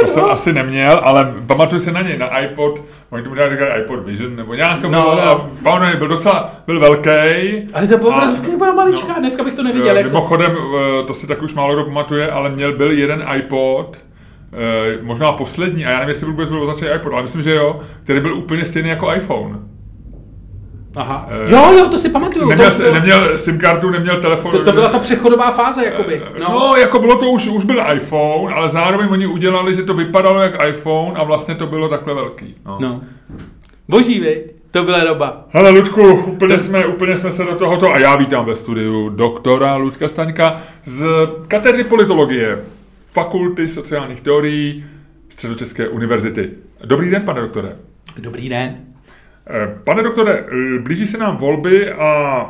to jsem asi neměl, ale pamatuju si na něj, na iPod, oni tomu říkali iPod Vision, nebo nějak to no, bylo, no. Pamatuju, byl docela, byl velký. Ale to bylo obrazovka byla maličká, no, dneska bych to neviděl. Mimochodem, eh, to si tak už málo kdo pamatuje, ale měl byl jeden iPod, eh, možná poslední, a já nevím, jestli vůbec byl označený iPod, ale myslím, že jo, který byl úplně stejný jako iPhone. Aha. Uh, jo, jo, to si pamatuju. Neměl, to, to, neměl SIM kartu, neměl telefon. To, to byla ta přechodová fáze, jakoby. No. no, jako bylo to už, už byl iPhone, ale zároveň oni udělali, že to vypadalo jak iPhone a vlastně to bylo takhle velký. No. no. Boží, veď? To byla doba. Hele, Ludku, úplně, to... jsme, úplně jsme se do tohoto a já vítám ve studiu doktora Ludka Staňka z katedry politologie, fakulty sociálních teorií Středočeské univerzity. Dobrý den, pane doktore. Dobrý den. Eh, pane doktore, eh, blíží se nám volby a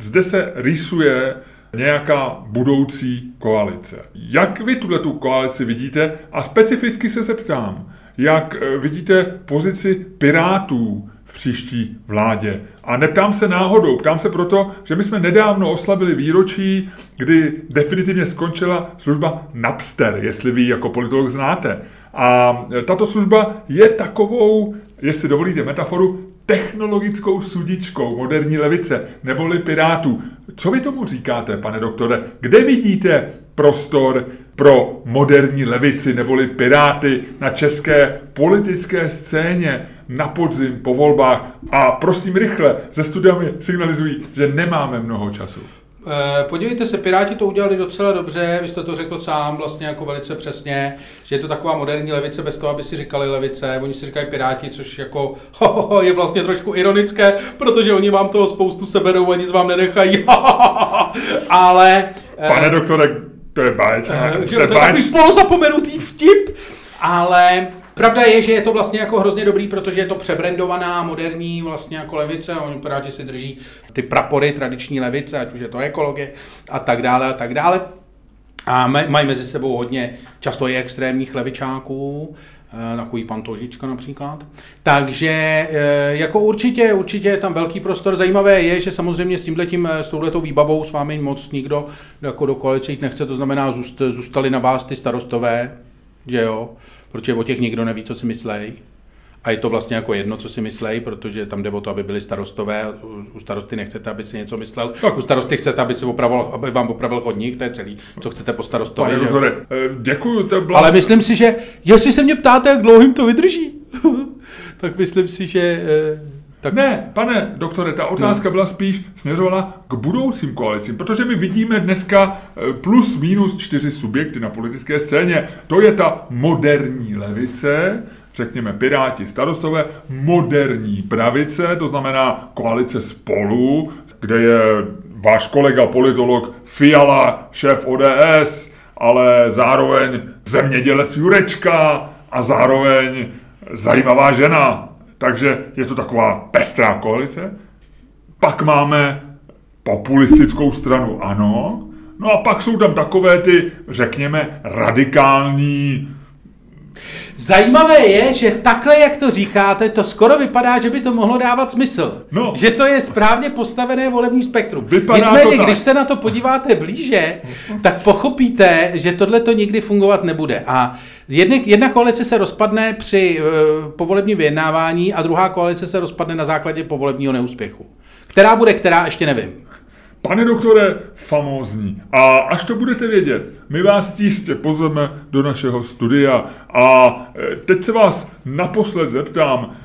zde se rýsuje nějaká budoucí koalice. Jak vy tuhle tu koalici vidíte? A specificky se zeptám, jak eh, vidíte pozici Pirátů v příští vládě. A neptám se náhodou, ptám se proto, že my jsme nedávno oslavili výročí, kdy definitivně skončila služba Napster, jestli vy jako politolog znáte. A tato služba je takovou, jestli dovolíte metaforu, technologickou sudičkou moderní levice, neboli pirátů. Co vy tomu říkáte, pane doktore? Kde vidíte prostor pro moderní levici neboli piráty na české politické scéně na podzim po volbách? A prosím rychle, ze studiami signalizují, že nemáme mnoho času. Eh, podívejte se, Piráti to udělali docela dobře, vy jste to řekl sám vlastně jako velice přesně, že je to taková moderní levice bez toho, aby si říkali levice, oni si říkají Piráti, což jako ho, ho, ho, je vlastně trošku ironické, protože oni vám toho spoustu seberou a nic vám nenechají, ale... Eh, Pane doktore, to je báč. Uh, to je, to je takový polozapomenutý vtip, ale Pravda je, že je to vlastně jako hrozně dobrý, protože je to přebrandovaná, moderní vlastně jako levice. Oni že si drží ty prapory tradiční levice, ať už je to ekologie a tak dále a tak dále. A mají mezi sebou hodně často i extrémních levičáků, eh, takový pan Tožička například. Takže eh, jako určitě, určitě je tam velký prostor. Zajímavé je, že samozřejmě s tímhletím, eh, s touhletou výbavou s vámi moc nikdo jako do koalice jít nechce, to znamená zůstali na vás ty starostové, že jo, protože o těch nikdo neví, co si myslej. A je to vlastně jako jedno, co si myslej, protože tam jde o to, aby byli starostové. U starosty nechcete, aby si něco myslel. Tak. U starosty chcete, aby, si opravil, aby vám opravil chodník, to je celý, co chcete po starostovi. Pane děkuju. To byla... Ale myslím si, že jestli se mě ptáte, jak dlouho to vydrží, tak myslím si, že eh, tak... Ne, pane doktore, ta otázka no. byla spíš směřovala k budoucím koalicím, protože my vidíme dneska eh, plus minus čtyři subjekty na politické scéně. To je ta moderní levice, řekněme Piráti, starostové, moderní pravice, to znamená koalice spolu, kde je váš kolega politolog Fiala, šéf ODS, ale zároveň zemědělec Jurečka a zároveň zajímavá žena, takže je to taková pestrá koalice. Pak máme populistickou stranu, ano. No a pak jsou tam takové ty, řekněme, radikální Zajímavé je, že takhle, jak to říkáte, to skoro vypadá, že by to mohlo dávat smysl. No. Že to je správně postavené volební spektrum. Vypadá Nicméně, když se na to podíváte blíže, tak pochopíte, že tohle to nikdy fungovat nebude. A jedna, jedna koalice se rozpadne při uh, povolebním vyjednávání a druhá koalice se rozpadne na základě povolebního neúspěchu. Která bude která, ještě nevím. Pane doktore, famózní. A až to budete vědět, my vás jistě pozveme do našeho studia. A e, teď se vás naposled zeptám,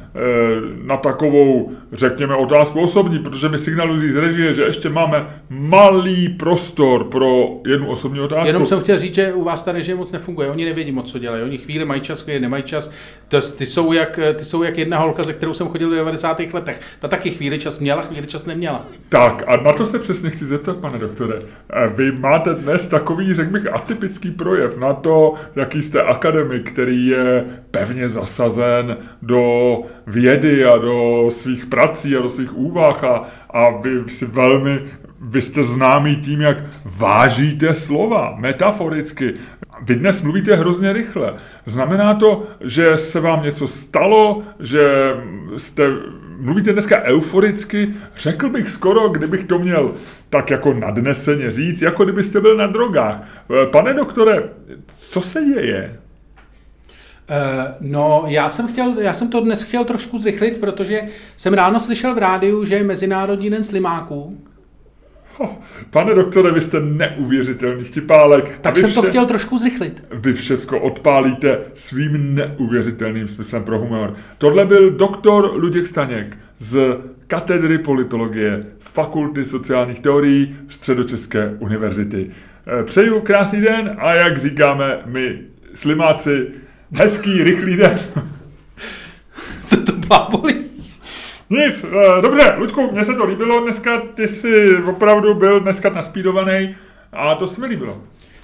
na takovou, řekněme, otázku osobní, protože mi signalují z režie, že ještě máme malý prostor pro jednu osobní otázku. Jenom jsem chtěl říct, že u vás ta režie moc nefunguje. Oni nevědí moc, co dělají. Oni chvíli mají čas, chvíli nemají čas. To, ty, jsou jak, ty jsou jak jedna holka, ze kterou jsem chodil v 90. letech. Ta taky chvíli čas měla, chvíli čas neměla. Tak a na to se přesně chci zeptat, pane doktore. Eh, vy máte dnes takový, řekl bych, atypický projev na to, jaký jste akademik, který je pevně zasazen do vědy a do svých prací a do svých úvah a, a vy si velmi, vy jste známý tím, jak vážíte slova, metaforicky. Vy dnes mluvíte hrozně rychle. Znamená to, že se vám něco stalo, že jste, mluvíte dneska euforicky? Řekl bych skoro, kdybych to měl tak jako nadneseně říct, jako kdybyste byl na drogách. Pane doktore, co se děje? Uh, no, já jsem, chtěl, já jsem to dnes chtěl trošku zrychlit, protože jsem ráno slyšel v rádiu, že je Mezinárodní den slimáků. Pane doktore, vy jste neuvěřitelný vtipálek. Tak jsem vše, to chtěl trošku zrychlit. Vy všecko odpálíte svým neuvěřitelným smyslem pro humor. Tohle byl doktor Luděk Staněk z katedry politologie Fakulty sociálních teorií Středočeské univerzity. Eh, přeju krásný den a jak říkáme my slimáci, hezký, rychlý den. Co to blábolí? Nic, eh, dobře, Luďku, mně se to líbilo dneska, ty jsi opravdu byl dneska naspídovaný a to se mi líbilo.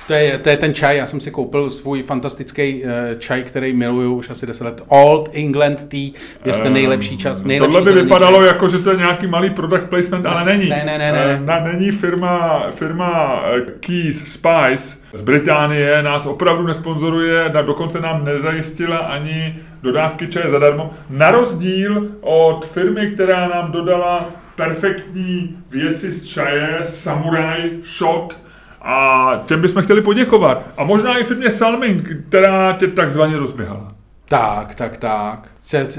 To je, to je ten čaj, já jsem si koupil svůj fantastický uh, čaj, který miluju už asi 10 let. Old England Tea, je um, nejlepší čas. Nejlepší tohle by vypadalo čaj. jako, že to je nějaký malý product placement, ale není. Ne, ne, ne. ne, ne. Na, není firma, firma Keith Spice z Británie, nás opravdu nesponzoruje, na, dokonce nám nezajistila ani dodávky čaje zadarmo. Na rozdíl od firmy, která nám dodala perfektní věci z čaje, Samurai Shot, a těm bychom chtěli poděkovat. A možná i firmě Salming, která tě takzvaně rozběhala. Tak, tak, tak.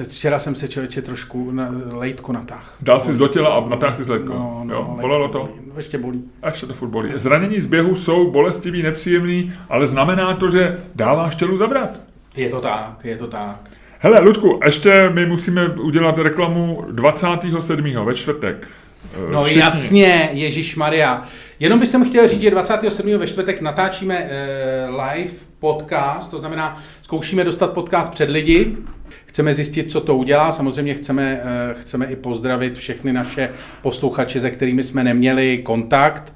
Včera jsem se člověče trošku na, lejtko natáh. Dal jsi do těla a natáh si lejtko. No, no, jo, bolelo to? Bolí. Ještě bolí. Ještě to furt bolí. Zranění z běhu jsou bolestivý, nepříjemný, ale znamená to, že dáváš tělu zabrat. Je to tak, je to tak. Hele, Ludku, ještě my musíme udělat reklamu 27. ve čtvrtek. No Všichni. jasně, Ježíš Maria. Jenom bych chtěl říct, že 27. ve čtvrtek natáčíme uh, live podcast, to znamená, zkoušíme dostat podcast před lidi, chceme zjistit, co to udělá, samozřejmě chceme, uh, chceme i pozdravit všechny naše posluchače, se kterými jsme neměli kontakt.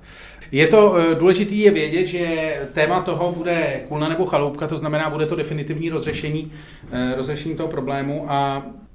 Je to uh, důležité je vědět, že téma toho bude kulna nebo chaloupka, to znamená, bude to definitivní rozřešení, uh, rozřešení toho problému a Eh,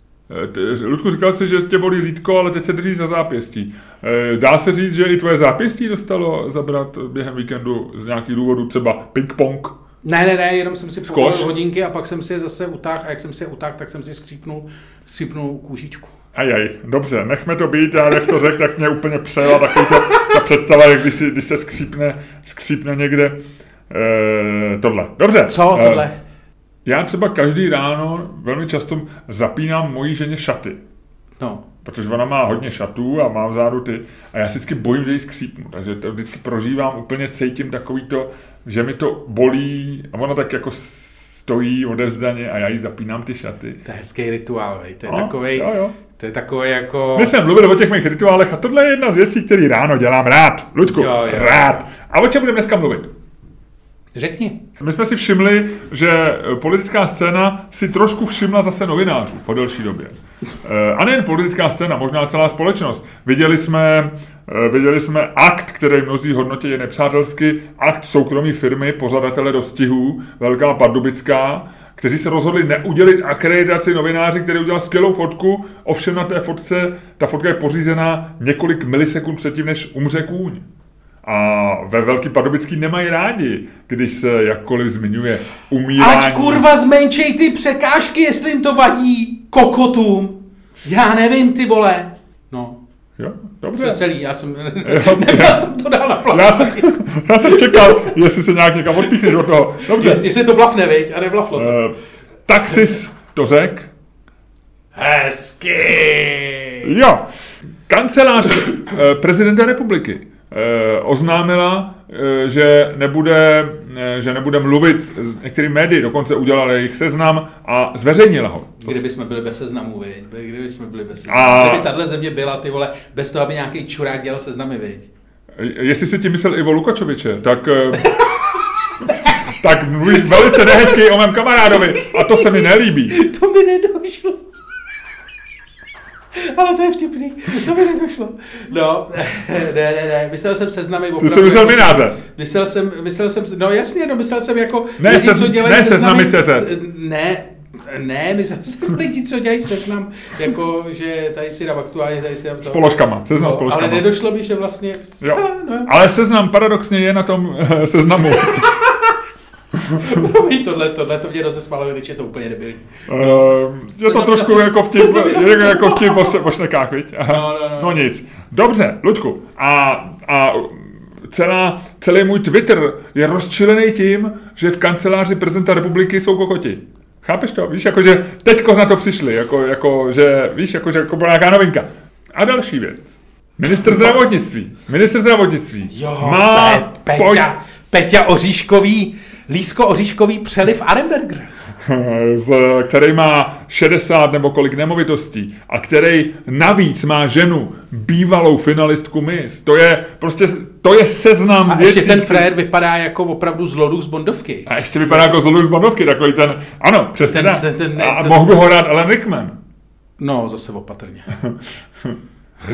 Ludku, říkal jsi, že tě bolí lítko, ale teď se drží za zápěstí. Eh, dá se říct, že i tvoje zápěstí dostalo zabrat během víkendu z nějakých důvodů, třeba ping-pong? Ne, ne, ne, jenom jsem si povolil hodinky a pak jsem si je zase utáhl a jak jsem si je utáhl, tak jsem si skřípnul, skřípnul kůžičku. Ajaj, dobře, nechme to být, já jak to řekl, tak mě úplně přejela takový to, ta představa, jak když, si, když se skřípne, skřípne někde e, tohle. Dobře. Co tohle? E, já třeba každý ráno velmi často zapínám mojí ženě šaty. No. Protože ona má hodně šatů a má vzadu ty. A já si vždycky bojím, že ji skřípnu. Takže to vždycky prožívám, úplně cítím takový to, že mi to bolí a ona tak jako stojí odevzdaně a já jí zapínám ty šaty. To je hezký rituál, vej. to je no, takový, jo, jo. to je takový jako... My jsme mluvili o těch mých rituálech a tohle je jedna z věcí, které ráno dělám rád. Ludku, jo, jo, rád. A o čem budeme dneska mluvit? Řekni. My jsme si všimli, že politická scéna si trošku všimla zase novinářů po delší době. Eh, a nejen politická scéna, možná celá společnost. Viděli jsme, eh, viděli jsme akt, který mnozí hodnotí je nepřátelsky, akt soukromí firmy, pořadatele dostihů, Velká Pardubická, kteří se rozhodli neudělit akreditaci novináři, který udělal skvělou fotku, ovšem na té fotce, ta fotka je pořízená několik milisekund předtím, než umře kůň. A ve Velký Pardubický nemají rádi, když se jakkoliv zmiňuje umírání. Ať kurva zmenšej ty překážky, jestli jim to vadí kokotům. Já nevím, ty vole. No. Jo, dobře. To je celý, já jsem, jo, já jsem to dal na plán. Já jsem, já jsem čekal, jestli se nějak někam odpíchneš od toho. Dobře. Jest, jestli to blafne, viď? A neblaflo to. Uh, tak jsi to řek. Hezky. Jo. Kancelář uh, prezidenta republiky Eh, oznámila, eh, že nebude, eh, že nebude mluvit s některými médii, dokonce udělala jejich seznam a zveřejnila ho. Kdyby jsme byli bez seznamu, viď? Kdyby jsme byli bez seznamu. A... Kdyby tahle země byla, ty vole, bez toho, aby nějaký čurák dělal seznamy, viď? Jestli si ti myslel Ivo Lukačoviče, tak... tak mluvíš velice nehezky o mém kamarádovi a to se mi nelíbí. To mi nedošlo. Ale to je vtipný, to mi nedošlo. No, ne, ne, ne, myslel jsem seznamy opravdu. Ty jsi myslel jako mináře. Myslel jsem, myslel jsem, no jasně, no myslel jsem jako ne, lidi, se, co dělají ne seznamy, CZ. Ne, ne, myslel jsem lidi, co dělají seznam, jako, že tady si dám aktuálně, tady si dám to. S položkama, seznam no, s položkama. Ale nedošlo mi, že vlastně... Jo. No. Ale seznam paradoxně je na tom seznamu. Tohle, tohle to mě rozesmálo, když je to úplně debilní. Uh, je to trošku jako vtip, je jako vtip po šnekách, viď? No, no, no. no nic. Dobře, Luďku. A, a celá, celý můj Twitter je rozčilený tím, že v kanceláři prezidenta republiky jsou kokoti. Chápeš to? Víš, jakože teďko na to přišli, jako, jako že, víš, jako, že jako byla nějaká novinka. A další věc. Minister zdravotnictví. Minister zdravotnictví. Jo, má Pe- Peťa, Peťa Oříškový, Lísko Oříškový přeliv Arenberger. z, který má 60 nebo kolik nemovitostí a který navíc má ženu, bývalou finalistku Miss. To je prostě, to je seznam A věcí. ještě ten frér vypadá jako opravdu zloduch z Bondovky. A ještě vypadá jako zlodů z Bondovky, takový ten, ano, přesně Ten ten, ten- A ten- mohl by ho hrát Alan Rickman. No, zase opatrně.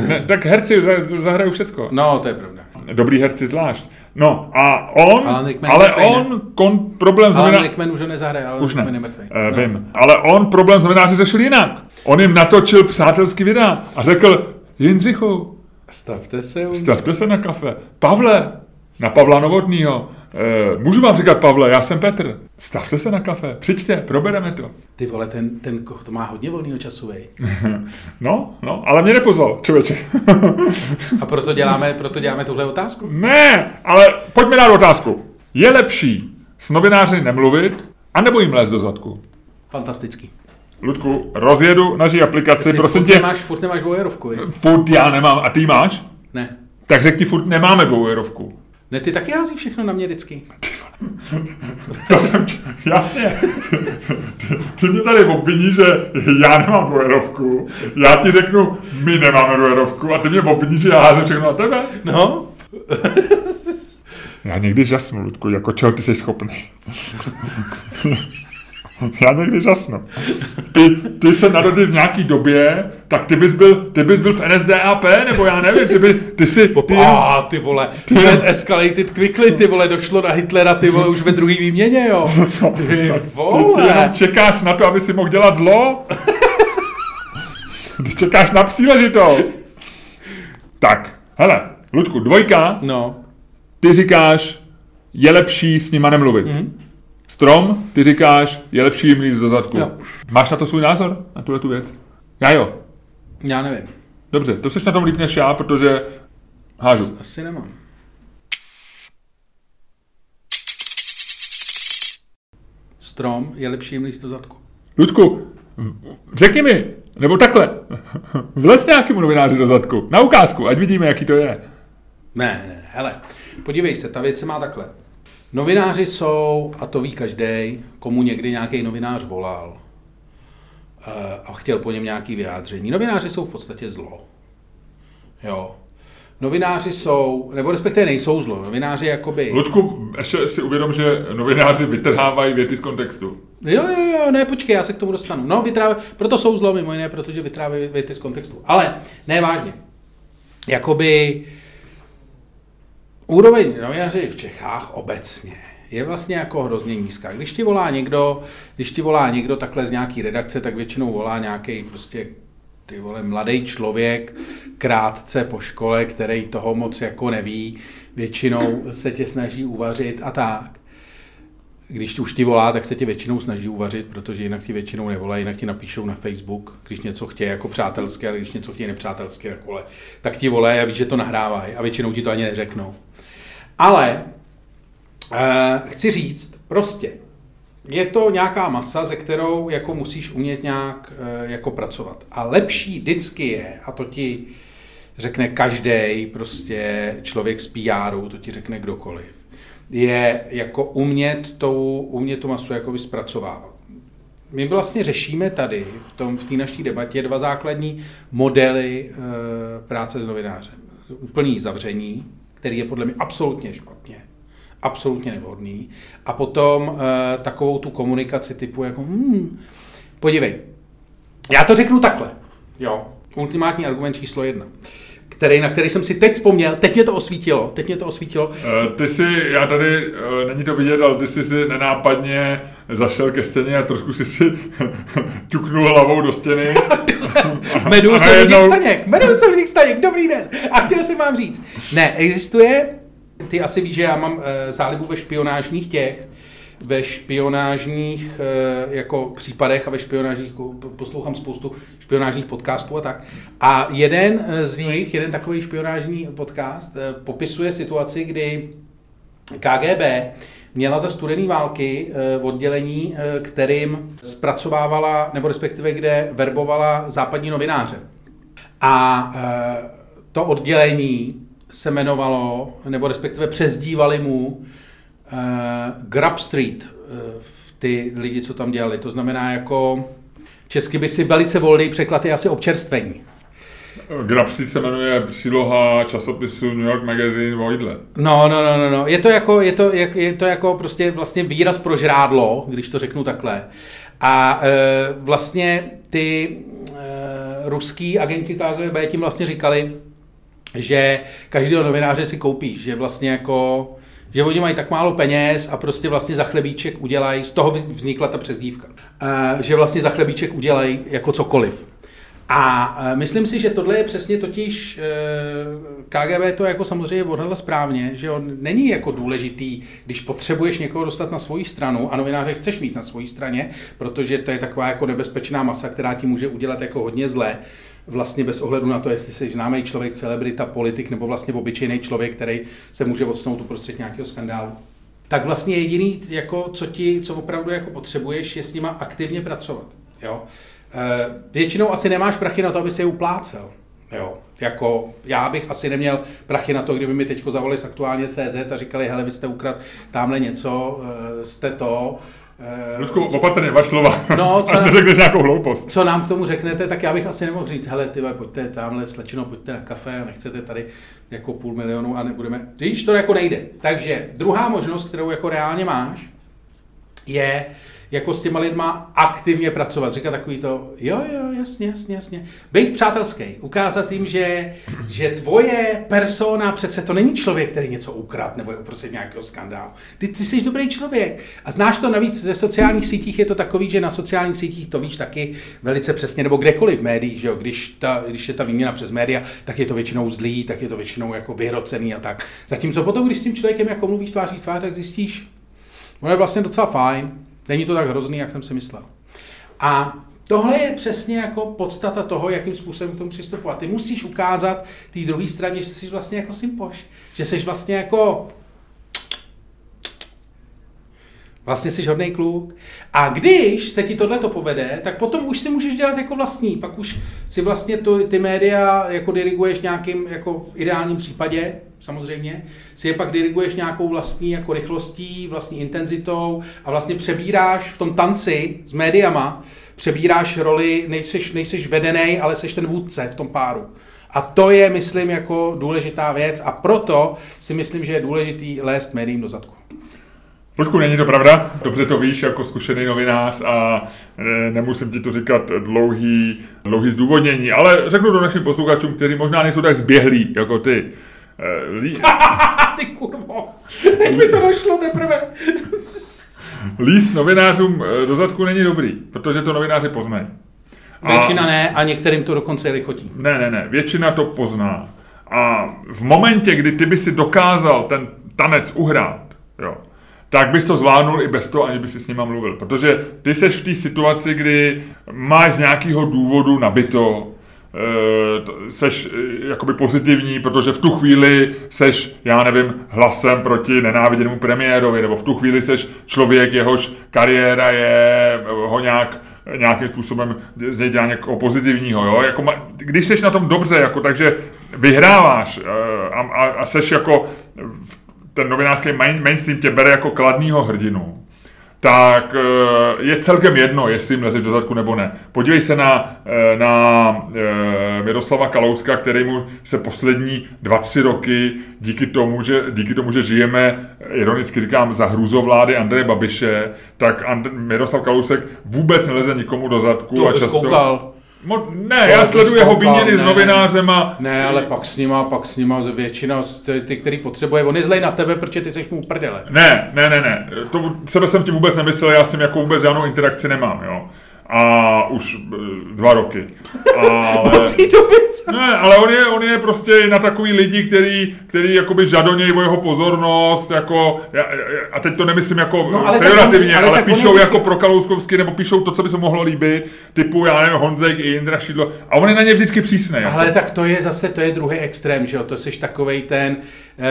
Ne, tak herci za- zahrajou všecko. No, to je pravda. Dobrý herci zvlášť. No a on, Alan Rickman ale on, kon, problém Alan znamená... Rickman už ho nezahraje, Alan Už ne, Rickman je mrtvý. uh, No. vím. Ale on problém znamenáři řešil jinak. On jim natočil přátelský videa a řekl, Jindřichu, Stavte se stavte se na kafe. Pavle, na Pavla Novotnýho. E, můžu vám říkat Pavle, já jsem Petr. Stavte se na kafe, přijďte, probereme to. Ty vole, ten, ten koch to má hodně volného času, vej. No, no, ale mě nepozval, člověče. A proto děláme, proto děláme tuhle otázku. ne, ale pojďme dát otázku. Je lepší s novináři nemluvit, anebo jim lézt do zadku? Fantastický. Ludku, rozjedu naší aplikaci, Ty prosím furt tě. nemáš, furt nemáš dvojerovku, vej. Furt já nemám, a ty máš? Ne. Tak řekni, furt nemáme dvoujerovku. Ne, ty taky hází všechno na mě vždycky. To jsem, jasně. Ty, ty mě tady obviní, že já nemám dvojerovku. Já ti řeknu, my nemáme dvojerovku a ty mě obviní, že já házím všechno na tebe. No, Já někdy žasnu, Ludku, jako čeho ty jsi schopný. Já někdy žasnu. Ty, ty se narodil v nějaký době, tak ty bys byl, ty bys byl v NSDAP, nebo já nevím, ty, by, ty si, ty, a ty vole, Red escalated quickly, ty vole, došlo na Hitlera, ty vole, už ve druhý výměně, jo. Ty ty, ty jenom vole. čekáš na to, aby si mohl dělat zlo? Ty čekáš na příležitost. Tak, hele, Ludku, dvojka, No, ty říkáš, je lepší s nima nemluvit. Mm-hmm. Strom, ty říkáš, je lepší jim líst do zadku. Jo. Máš na to svůj názor, na tuhle tu věc? Já jo. já nevím. Dobře, to seš na tom líp než já, protože hážu. Asi nemám. Strom je lepší jim líst do zadku. Ludku, řekni mi, nebo takhle, vlez nějakému novináři do zadku, na ukázku, ať vidíme, jaký to je. Ne, ne, hele, podívej se, ta věc se má takhle. Novináři jsou, a to ví každý, komu někdy nějaký novinář volal eh, a chtěl po něm nějaký vyjádření. Novináři jsou v podstatě zlo. Jo. Novináři jsou, nebo respektive nejsou zlo. Novináři jakoby... Ludku, ještě si uvědom, že novináři vytrhávají věty z kontextu. Jo, jo, jo, ne, počkej, já se k tomu dostanu. No, vytráve, proto jsou zlo mimo jiné, protože vytrávají věty z kontextu. Ale ne vážně. Jakoby úroveň novináři v Čechách obecně je vlastně jako hrozně nízká. Když ti volá někdo, když ti volá někdo takhle z nějaký redakce, tak většinou volá nějaký prostě ty vole, mladý člověk, krátce po škole, který toho moc jako neví, většinou se tě snaží uvařit a tak když už ti volá, tak se tě většinou snaží uvařit, protože jinak ti většinou nevolají, jinak ti napíšou na Facebook, když něco chtějí jako přátelské, ale když něco chtějí nepřátelské, tak, vole, tak ti volají a víš, že to nahrávají a většinou ti to ani neřeknou. Ale eh, chci říct, prostě, je to nějaká masa, ze kterou jako musíš umět nějak eh, jako pracovat. A lepší vždycky je, a to ti řekne každý prostě člověk z PRu, to ti řekne kdokoliv, je jako umět, tou, umět tu masu jakoby zpracovávat. My vlastně řešíme tady v tom v té naší debatě dva základní modely e, práce s novinářem. Úplný zavření, který je podle mě absolutně špatně, absolutně nevhodný, a potom e, takovou tu komunikaci typu jako hmm, podívej, já to řeknu takhle, jo, ultimátní argument číslo jedna který, na který jsem si teď vzpomněl, teď mě to osvítilo, teď mě to osvítilo. Uh, ty si, já tady, uh, není to vidět, ale ty jsi si nenápadně zašel ke stěně a trošku si si ťuknul hlavou do stěny. Jmenuji a se Luděk Staněk, jmenuji se Luděk Staněk, dobrý den. A chtěl jsem vám říct, ne, existuje, ty asi víš, že já mám e, zálibu ve špionážních těch, ve špionážních e, jako případech a ve špionážních, po- poslouchám spoustu špionážních podcastů a tak. A jeden eh, z nich, jeden takový špionážní podcast, e, popisuje situaci, kdy KGB měla za studené války eh, oddělení, eh, kterým zpracovávala, nebo respektive kde verbovala západní novináře. A eh, to oddělení se jmenovalo, nebo respektive přezdívali mu uh, Grub Street, uh, ty lidi, co tam dělali. To znamená jako, česky by si velice volný překlad je asi občerstvení. Grabstreet se jmenuje příloha časopisu New York Magazine o jídle. No, no, no, no, no. Je to jako, je to, je, je to jako prostě vlastně výraz pro žrádlo, když to řeknu takhle. A e, vlastně ty e, ruský agenti KGB tím vlastně říkali, že každého novináře si koupíš, že vlastně jako že oni mají tak málo peněz a prostě vlastně za chlebíček udělají, z toho vznikla ta přezdívka, e, že vlastně za chlebíček udělají jako cokoliv. A e, myslím si, že tohle je přesně totiž, e, KGB to jako samozřejmě odhadla správně, že on není jako důležitý, když potřebuješ někoho dostat na svoji stranu a novináře chceš mít na svojí straně, protože to je taková jako nebezpečná masa, která ti může udělat jako hodně zlé, vlastně bez ohledu na to, jestli jsi známý člověk, celebrita, politik nebo vlastně obyčejný člověk, který se může odstnout uprostřed nějakého skandálu tak vlastně jediný, jako, co, ti, co opravdu jako potřebuješ, je s nima aktivně pracovat. Jo? Eh, většinou asi nemáš prachy na to, aby si je uplácel. Jo, jako já bych asi neměl prachy na to, kdyby mi teď zavolali z aktuálně CZ a říkali, hele, vy jste ukrad tamhle něco, eh, jste to, eh, Ludku, opatrně, vaš slova. No, co nám, nějakou hloupost. Co nám k tomu řeknete, tak já bych asi nemohl říct, hele, ty pojďte tamhle slečino, pojďte na kafe a nechcete tady jako půl milionu a nebudeme, když to jako nejde. Takže druhá možnost, kterou jako reálně máš, je, jako s těma lidma aktivně pracovat. Říkat takový to, jo, jo, jasně, jasně, jasně. Být přátelský, ukázat jim, že, že tvoje persona přece to není člověk, který něco ukrad nebo je uprostřed nějakého skandálu. Ty, ty jsi dobrý člověk. A znáš to navíc ze sociálních sítích, je to takový, že na sociálních sítích to víš taky velice přesně, nebo kdekoliv v médiích, že jo? Když, ta, když je ta výměna přes média, tak je to většinou zlý, tak je to většinou jako vyhrocený a tak. Zatímco potom, když s tím člověkem jako mluvíš tváří tvář, tak zjistíš, ono je vlastně docela fajn, Není to tak hrozný, jak jsem si myslel. A tohle je přesně jako podstata toho, jakým způsobem k tomu přistupovat. Ty musíš ukázat té druhé straně, že jsi vlastně jako sympoš. Že jsi vlastně jako Vlastně jsi hodný kluk. A když se ti tohle to povede, tak potom už si můžeš dělat jako vlastní. Pak už si vlastně tu, ty média jako diriguješ nějakým, jako v ideálním případě, samozřejmě, si je pak diriguješ nějakou vlastní jako rychlostí, vlastní intenzitou a vlastně přebíráš v tom tanci s médiama, přebíráš roli, nejseš, nejseš vedený, ale seš ten vůdce v tom páru. A to je, myslím, jako důležitá věc a proto si myslím, že je důležitý lézt médiím do zadku. Počku, není to pravda, dobře to víš jako zkušený novinář a e, nemusím ti to říkat dlouhý, dlouhý zdůvodnění, ale řeknu to našim posluchačům, kteří možná nejsou tak zběhlí jako ty. E, lí... ty kurvo, teď mi to došlo teprve. Líst novinářům e, do zadku není dobrý, protože to novináři poznají. A... Většina ne a některým to dokonce lichotí. Ne, ne, ne, většina to pozná. A v momentě, kdy ty by si dokázal ten tanec uhrát, jo, tak bys to zvládnul i bez toho, aniž by si s nima mluvil. Protože ty seš v té situaci, kdy máš z nějakého důvodu nabito, e, seš e, jakoby pozitivní, protože v tu chvíli seš, já nevím, hlasem proti nenáviděnému premiérovi, nebo v tu chvíli seš člověk, jehož kariéra je ho nějak nějakým způsobem zde dělá někoho pozitivního, jo? Jako, když seš na tom dobře, jako, takže vyhráváš a, a, a seš jako v ten novinářský main, mainstream tě bere jako kladního hrdinu, tak eh, je celkem jedno, jestli jim lezeš do zadku nebo ne. Podívej se na, eh, na eh, Miroslava Kalouska, který mu se poslední dva, tři roky díky tomu, že, díky tomu, že žijeme, ironicky říkám, za hrůzovlády Andreje Babiše, tak And- Miroslav Kalousek vůbec neleze nikomu do zadku. To a často... Koukal. Mo, ne, já sleduji jeho výměny s novinářema. Ne, ale pak s nima, pak s nima většina, ty, ty který potřebuje, on je zlej na tebe, protože ty seš mu prdele. Ne, ne, ne, ne, to sebe jsem ti vůbec nemyslel, já s tím jako vůbec žádnou interakci nemám, jo a už e, dva roky. Ale, ne, ale on je, on je prostě na takový lidi, který, který jakoby žadonějí o jeho pozornost, jako, a teď to nemyslím jako no, ale pejorativně, ale, ale píšou jako je... pro Kalouskovsky, nebo píšou to, co by se mohlo líbit, typu, já nevím, Honzek i Jindra Šidlo, a on je na ně vždycky přísný. Jako. Ale tak to je zase, to je druhý extrém, že jo, to jsi takovej ten uh,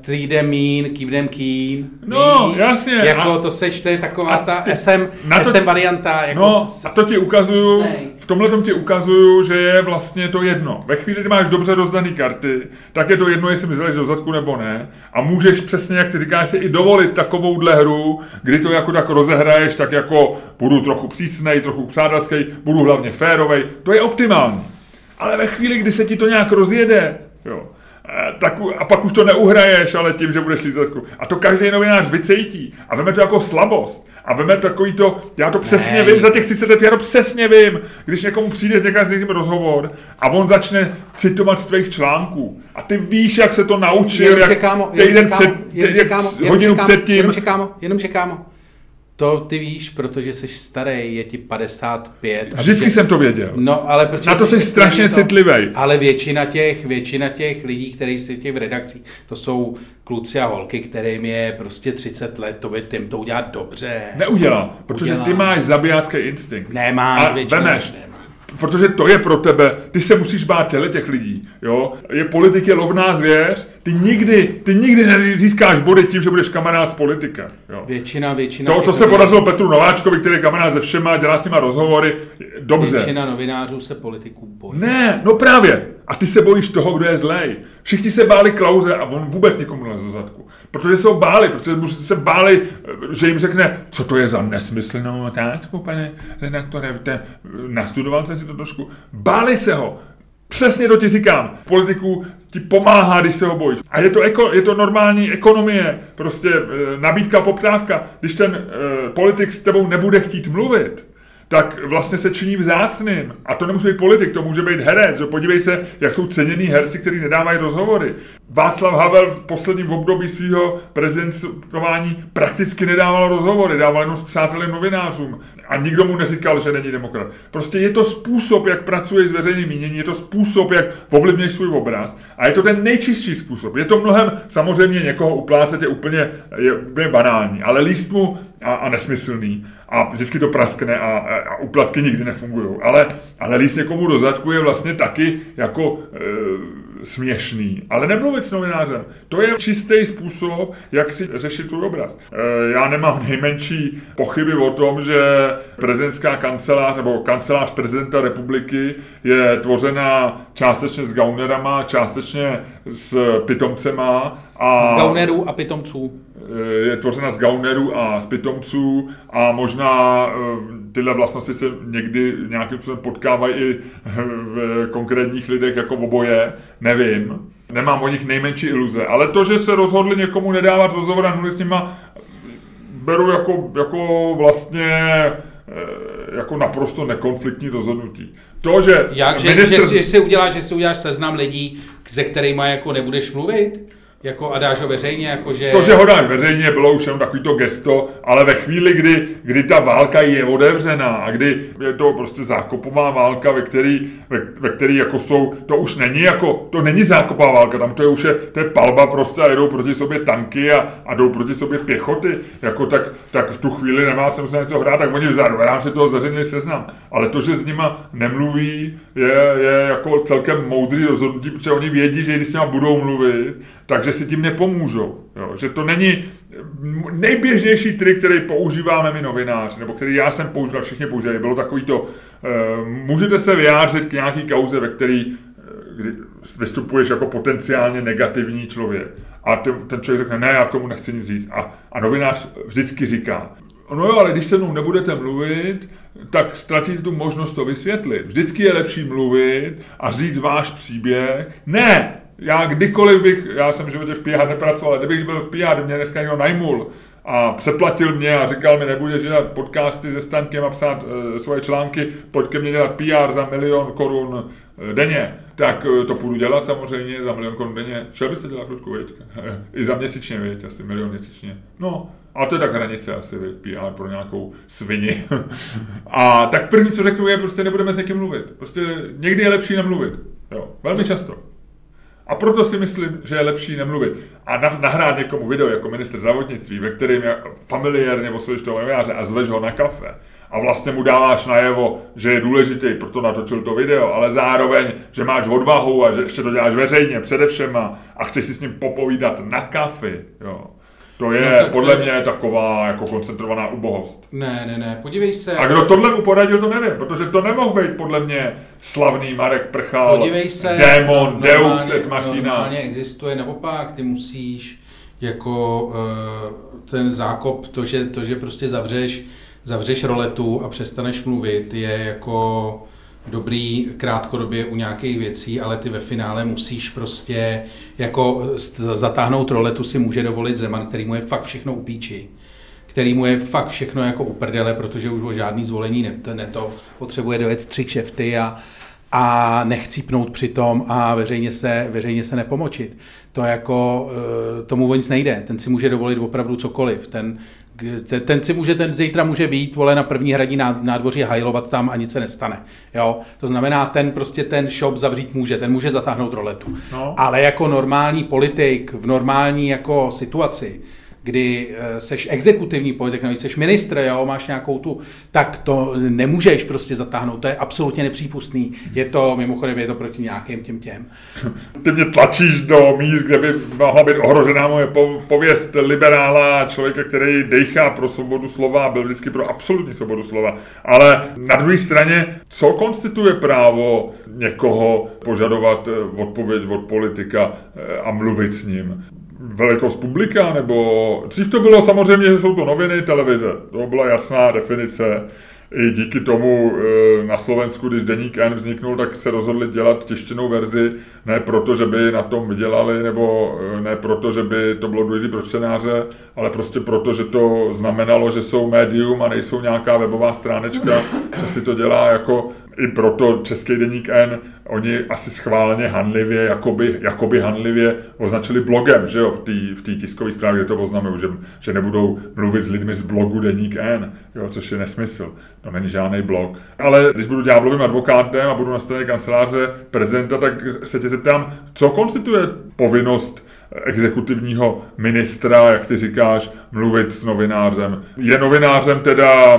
three them mean, keep them keen. No, víš? jasně. Jako a, to seš, to je taková ta SM, SM varianta, jako no, to ti ukazuju, v tomhle tom ti ukazuju, že je vlastně to jedno. Ve chvíli, kdy máš dobře rozdaný karty, tak je to jedno, jestli mi do zadku nebo ne. A můžeš přesně, jak ty říkáš, si i dovolit takovouhle hru, kdy to jako tak rozehraješ, tak jako budu trochu přísnej, trochu přátelský, budu hlavně férovej. To je optimální. Ale ve chvíli, kdy se ti to nějak rozjede, jo, tak, a pak už to neuhraješ, ale tím, že budeš lízesku. A to každý novinář vycejtí a veme to jako slabost. A veme takový to, já to přesně ne. vím, za těch 30 let, já to přesně vím, když někomu přijde s někým rozhovor a on začne citovat z tvých článků. A ty víš, jak se to naučil, jenom jak kámo, týden před, jenom kámo, hodinu předtím. Jenom kámo, jenom kámo. To ty víš, protože jsi starý, je ti 55. Vždycky jsem to věděl. No, ale protože Na to jsi strašně to, citlivý. Ale většina těch, většina těch lidí, kteří jsou v redakcích, to jsou kluci a holky, kterým je prostě 30 let, to by tím to udělat dobře. Neudělá, protože udělá. ty máš zabijácký instinkt. Nemáš, většinou. Vemeš, protože to je pro tebe, ty se musíš bát těle těch lidí, jo. Je politik je lovná zvěř, ty nikdy, ty nikdy nezískáš body tím, že budeš kamarád s politikem, jo. Většina, většina. To, to se podařilo Petru Nováčkovi, který je kamarád se všema, dělá s nima rozhovory, dobře. Většina novinářů se politiků bojí. Ne, no právě. A ty se bojíš toho, kdo je zlej. Všichni se báli Klauze a on vůbec nikomu do zadku. Protože se ho báli, protože se báli, že jim řekne, co to je za nesmyslnou otázku, pane redaktore, nastudoval jsem si to trošku. Báli se ho. Přesně to ti říkám. Politiku ti pomáhá, když se ho bojíš. A je to, eko, je to normální ekonomie, prostě e, nabídka, poptávka. Když ten e, politik s tebou nebude chtít mluvit, tak vlastně se činí vzácným. A to nemusí být politik, to může být herec. Že? Podívej se, jak jsou ceněný herci, kteří nedávají rozhovory. Václav Havel v posledním období svého prezidentování prakticky nedával rozhovory, dával jenom s přátelem novinářům. A nikdo mu neříkal, že není demokrat. Prostě je to způsob, jak pracuje s veřejným míněním, je to způsob, jak ovlivňuješ svůj obraz. A je to ten nejčistší způsob. Je to mnohem, samozřejmě někoho uplácet je úplně, je úplně banální, ale líst mu a, a nesmyslný a vždycky to praskne a, a, a uplatky nikdy nefungují. Ale, ale líst někomu do zadku je vlastně taky jako e, směšný. Ale nemluvit s novinářem. To je čistý způsob, jak si řešit tvůj obraz. E, já nemám nejmenší pochyby o tom, že prezidentská kancelář nebo kancelář prezidenta republiky je tvořena částečně s gaunerama, částečně s pitomcema. A, z gaunerů a pitomců. Eh, je tvořena z gaunerů a z pitomců a možná eh, tyhle vlastnosti se někdy nějakým způsobem potkávají i v konkrétních lidech jako v oboje, nevím. Nemám o nich nejmenší iluze, ale to, že se rozhodli někomu nedávat rozhovor a s nima, beru jako, jako vlastně eh, jako naprosto nekonfliktní rozhodnutí. To, že Jak, ministr... že, že, si uděláš, že si uděláš seznam lidí, se kterými jako nebudeš mluvit? Jako a dáš ho veřejně, jakože... To, že ho dáš veřejně, bylo už jenom takový gesto, ale ve chvíli, kdy, kdy ta válka je otevřená a kdy je to prostě zákopová válka, ve který, ve, ve který jako jsou, to už není jako, to není zákopová válka, tam to je už je, to je palba prostě a jedou proti sobě tanky a, a jdou proti sobě pěchoty, jako tak, tak v tu chvíli nemá se něco hrát, tak oni vzadu, v rámci toho zveřejně seznam. Ale to, že s nima nemluví, je, je jako celkem moudrý rozhodnutí, protože oni vědí, že když s nima budou mluvit, takže si tím nepomůžou. Jo? Že to není nejběžnější trik, který používáme my novináři, nebo který já jsem používal, všichni používali, bylo takový to, uh, můžete se vyjádřit k nějaký kauze, ve který uh, kdy vystupuješ jako potenciálně negativní člověk. A ten, ten člověk řekne, ne, já k tomu nechci nic říct. A, a novinář vždycky říká, no jo, ale když se mnou nebudete mluvit, tak ztratíte tu možnost to vysvětlit. Vždycky je lepší mluvit a říct váš příběh. Ne, já kdykoliv bych, já jsem v životě v PR nepracoval, ale kdybych byl v PR, mě dneska někdo najmul a přeplatil mě a říkal mi, nebudeš dělat podcasty se Staňkem a psát e, svoje články, pojď ke mně dělat PR za milion korun e, denně, tak e, to půjdu dělat samozřejmě za milion korun denně. Šel byste dělat Ludku, veď? I za měsíčně, veď, asi milion měsíčně. No, a to je tak hranice asi, veď, PR pro nějakou svini. a tak první, co řeknu, je, prostě nebudeme s někým mluvit. Prostě někdy je lepší nemluvit. Jo, velmi často. A proto si myslím, že je lepší nemluvit. A nahrát někomu video jako minister zdravotnictví, ve kterém familiárně oslovíš toho novináře a zveš ho na kafe a vlastně mu dáváš najevo, že je důležitý, proto natočil to video, ale zároveň, že máš odvahu a že ještě to děláš veřejně, především a, chceš si s ním popovídat na kafi, jo To je No no, tak podle to je- mě taková jako koncentrovaná ubohost. Ne, ne, ne, podívej se. A kdo tohle mu poradil, to nevím, protože to nemohl být podle mě slavný Marek Prchal, Podívej se, démon, no- deus normálně- et machina. Normálně existuje naopak, ty musíš jako uh, ten zákop, to že, to, že prostě zavřeš, zavřeš roletu a přestaneš mluvit, je jako dobrý krátkodobě u nějakých věcí, ale ty ve finále musíš prostě jako zatáhnout roletu si může dovolit Zeman, který mu je fakt všechno upíči který mu je fakt všechno jako uprdele, protože už o žádný zvolení ne, ne to potřebuje dojet tři kšefty a, a nechcípnout přitom a veřejně se, veřejně se nepomočit. To jako, eh, tomu o nic nejde. Ten si může dovolit opravdu cokoliv. Ten, ten, ten si může, ten zítra může výjít, vole, na první hradní ná- nádvoří hajlovat tam a nic se nestane. Jo? To znamená, ten prostě ten shop zavřít může, ten může zatáhnout roletu. No. Ale jako normální politik v normální jako situaci, kdy eh, seš exekutivní politik, navíc seš ministr, jo, máš nějakou tu, tak to nemůžeš prostě zatáhnout, to je absolutně nepřípustný. Je to, mimochodem, je to proti nějakým těm těm. Ty mě tlačíš do míst, kde by mohla být ohrožená moje po- pověst liberála, člověka, který dejchá pro svobodu slova byl vždycky pro absolutní svobodu slova. Ale na druhé straně, co konstituje právo někoho požadovat eh, odpověď od politika eh, a mluvit s ním? Velikost publika, nebo dřív to bylo samozřejmě, že jsou to noviny, televize. To byla jasná definice. I díky tomu eh, na Slovensku, když Deník N vzniknul, tak se rozhodli dělat tištěnou verzi, ne proto, že by na tom vydělali, nebo eh, ne proto, že by to bylo důležité pro čtenáře, ale prostě proto, že to znamenalo, že jsou médium a nejsou nějaká webová stránečka, že si to dělá jako i proto Český deník N, oni asi schválně hanlivě, jakoby, jakoby hanlivě označili blogem, že jo, v té v tiskové zprávě, kde to oznamují, že, že nebudou mluvit s lidmi z blogu deník N, jo, což je nesmysl. To není žádný blog. Ale když budu ďáblovým advokátem a budu na straně kanceláře prezidenta, tak se tě zeptám, co konstituje povinnost exekutivního ministra, jak ty říkáš, mluvit s novinářem. Je novinářem teda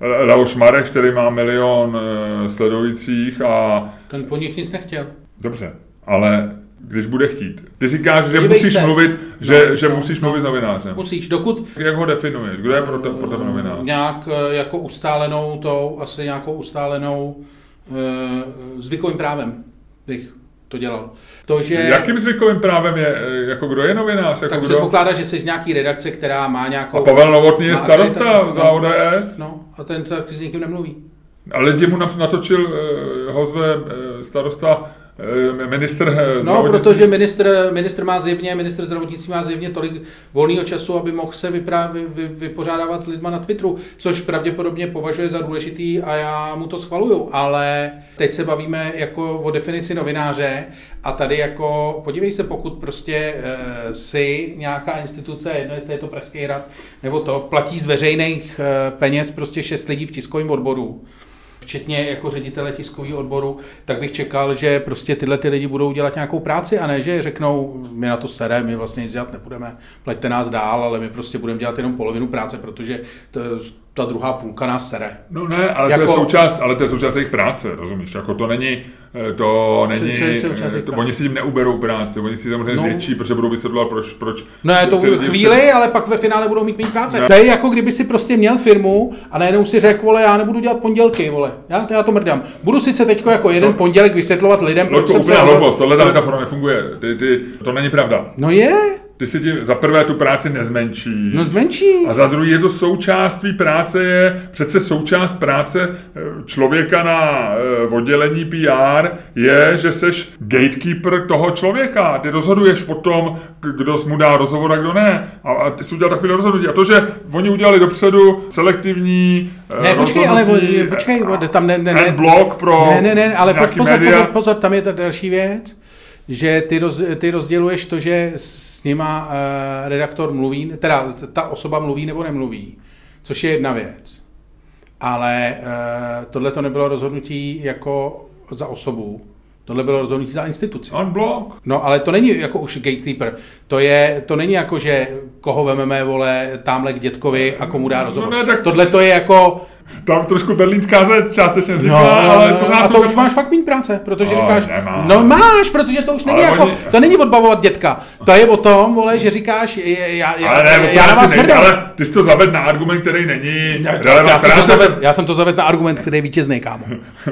Leoš Marek, který má milion eh, sledujících a Ten po nich nic nechtěl. dobře, ale když bude chtít. Ty říkáš, že Podívej musíš se. mluvit, že, No, že no, musíš no. mluvit s novinářem. Musíš, dokud Jak ho definuješ? Kdo je pro, to, pro tebe novinář? nějak eh, jako ustálenou tou, asi nějakou ustálenou uh, zvykovým právem bych to dělal. To, že... Jakým zvykovým právem je, eh, jako kdo je novinář? Jako tak kdo? předpokládá, že jsi z nějaký redakce, která má nějakou... A Pavel Novotný je starosta akreditaci. za ODS? No, a ten taky s nikým nemluví. A lidi mu na- natočil, uh, ho zve uh, starosta, uh, ministr uh, No, protože ministr, ministr má zjevně, ministr zdravotnictví má zjevně tolik volného času, aby mohl se vyprá, vy, vy, vypořádávat s lidma na Twitteru, což pravděpodobně považuje za důležitý a já mu to schvaluju, ale teď se bavíme jako o definici novináře a tady jako, podívej se, pokud prostě e, si nějaká instituce, jedno jestli je to Pražský hrad, nebo to, platí z veřejných e, peněz prostě šest lidí v tiskovém odboru, včetně jako ředitele tiskového odboru, tak bych čekal, že prostě tyhle ty lidi budou dělat nějakou práci a ne, že řeknou, my na to sere, my vlastně nic dělat nebudeme, plaťte nás dál, ale my prostě budeme dělat jenom polovinu práce, protože to, ta druhá půlka nás sere. No ne, ale, Jako- to je součást, ale to je součást jejich práce, rozumíš? Jako to není, to není, součást eh, jejich to, práce? oni si tím neuberou práci, oni si samozřejmě No. zvětší, protože budou vysvětlovat, proč, proč No je to lidi chvíli, ale pak ve finále budou mít méně práce. Ne. To je jako kdyby si prostě měl firmu a najednou si řekl, vole, já nebudu dělat pondělky, vole. Já, já to mrdám. Budu sice teď jako jeden To- pondělek vysvětlovat lidem, proč Loďko, jsem se hloupost, tohle ta metafora nefunguje, ty, ty, to není pravda. No je, Ty si ti za prvé tu práci nezmenší. no zmenší. A za druhý je to součást tvý práce, je přece součást práce eh, člověka na eh, oddělení PR je, že seš gatekeeper toho člověka. Ty rozhoduješ o tom, kdo mu dá rozhovor a kdo ne. A, a ty jsi udělal takové rozhodnutí. A to, že oni udělali dopředu selektivní eh, Ne, počkej, ale počkej, tam ne, ne, ne, ad block pro ne, ne, ne, ale pozor, pozor, pozor, tam je ta další věc, že ty, roz, ty rozděluješ to, že s nima uh, redaktor mluví, teda ta osoba mluví nebo nemluví, což je jedna věc. Ale uh, tohle to nebylo rozhodnutí jako za osobu, tohle bylo rozhodnutí za instituci. Unblock. No, ale to není jako už gatekeeper. To, je, to není jako, že koho vememe, vole, tamhle k dětkovi a komu dá rozhovor. no ne, tak- Tohle to je jako, Tam trošku berlínská zeď částečně vznikla, No, ale no, pořád a to už máš fakt méně práce, protože No, říkáš, nemám. no máš, protože to už není Ale jako, oni- to není odbavovat dětka, to je o tom, vole, že říkáš, je- já, já, Ale ne, já, já na vás nejde, ale ty jsi to zaved na argument, který není Já, relevant. já, jsem to Práce- zaved, já jsem to zaved na argument, který je vítězný, kámo.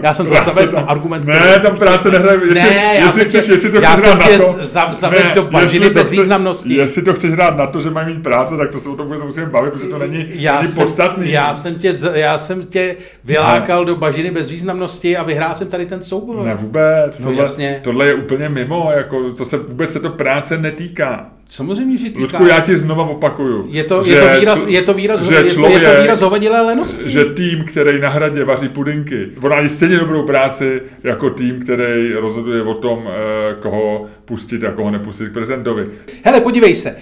Já jsem to zaved na argument, Ne, který je tam práce nehraje. Jestli, Ne, já jestli jsem chceš, tě- jestli to já chceš jsem hrát tě na to, za- zavedl Ne, do bažiny jestli to chceš- bezvýznamnosti. Jestli to chceš hrát na to, že mají mít práce, tak to se o tom vůbec musíme bavit, protože to není, já není jsem, podstatný. já, jsem tě, já jsem tě vylákal do bažiny bezvýznamnosti a vyhrál jsem tady ten souboj. Ne, vůbec. No, tohle, jasně. tohle je úplně mimo, jako, to se vůbec se to práce netýká. Samozřejmě, že týká. Ludku, já ti znova opakuju. Je to, že je to výraz, je to výraz, že je, to, je člověk- to výraz hovadilé lenosti. že tým, který na hradě vaří pudinky, odvádí stejně dobrou práci jako tým, který rozhoduje o tom, eh, koho pustit a koho nepustit k prezidentovi. Hele, podívej se.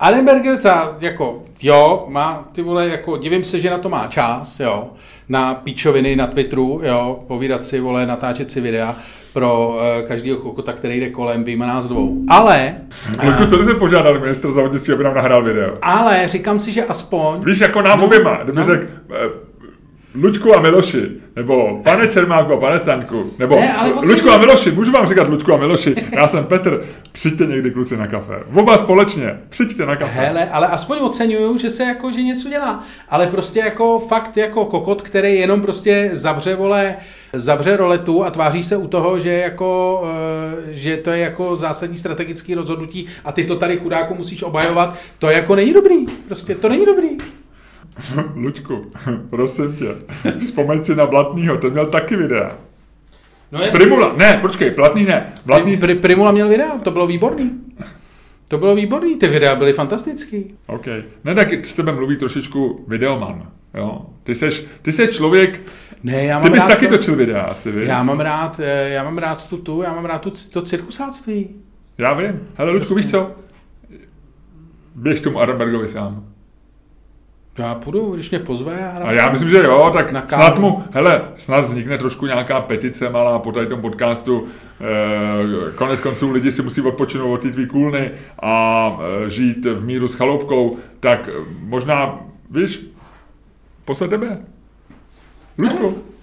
Arenberger za, jako, jo, má, ty vole, jako, divím se, že na to má čas, jo, na píčoviny na Twitteru, jo, povídat si, vole, natáčet si videa pro uh, každého kokota, který jde kolem, vyjma nás dvou. Ale, Ludku, co jsme požádali ministra zdravotnictví, aby nám nahrál video? ale říkám si, že aspoň, Víš, jako nám No, oběma, kdyby no. řekl eh, Luďku a Miloši, nebo pane Čermáku a pane Staňku, nebo Ne, ale Luďku a Miloši, můžu vám říkat Luďku a Miloši, já jsem Petr, přijďte někdy kluci na kafe. Oba společně, přijďte na kafe. hele, ale aspoň oceňuju, že se jako, že něco dělá. Ale prostě jako fakt jako kokot, který jenom prostě zavře, vole, zavře roletu a tváří se u toho, že jako, eh, že to je jako zásadní strategický rozhodnutí a ty to tady chudáku musíš obhajovat, to jako není dobrý. Prostě to není dobrý. Luďku, prosím tě, vzpomeň si na Blatnýho, ten měl taky videa. No Primula, ne, počkej, Blatný ne. Blatný, Pri, Primula měl videa, to bylo výborný. To bylo výborný, ty videa byly fantastický. OK. Ne, tak s tebe mluví trošičku videoman. Jo? Ty seš, ty seš člověk, Ne, já mám ty bys rád taky to, točil videa asi, víš? já mám rád, eh, já mám rád tu, tu, já mám rád tu, to cirkusáctví. Já vím. Hele, Luďku, Prostě. víš co? Běž tomu Arenbergovi sám. Já půjdu, když mě pozve. Já A já myslím, že jo, tak Na kávu. snad mu, hele, snad vznikne trošku nějaká petice malá po tady tom podcastu. E, konec konců lidi si musí odpočinout od té tvý kůlny a e, žít v míru s chaloupkou, tak eh, možná, víš, posle tebe. Luďku.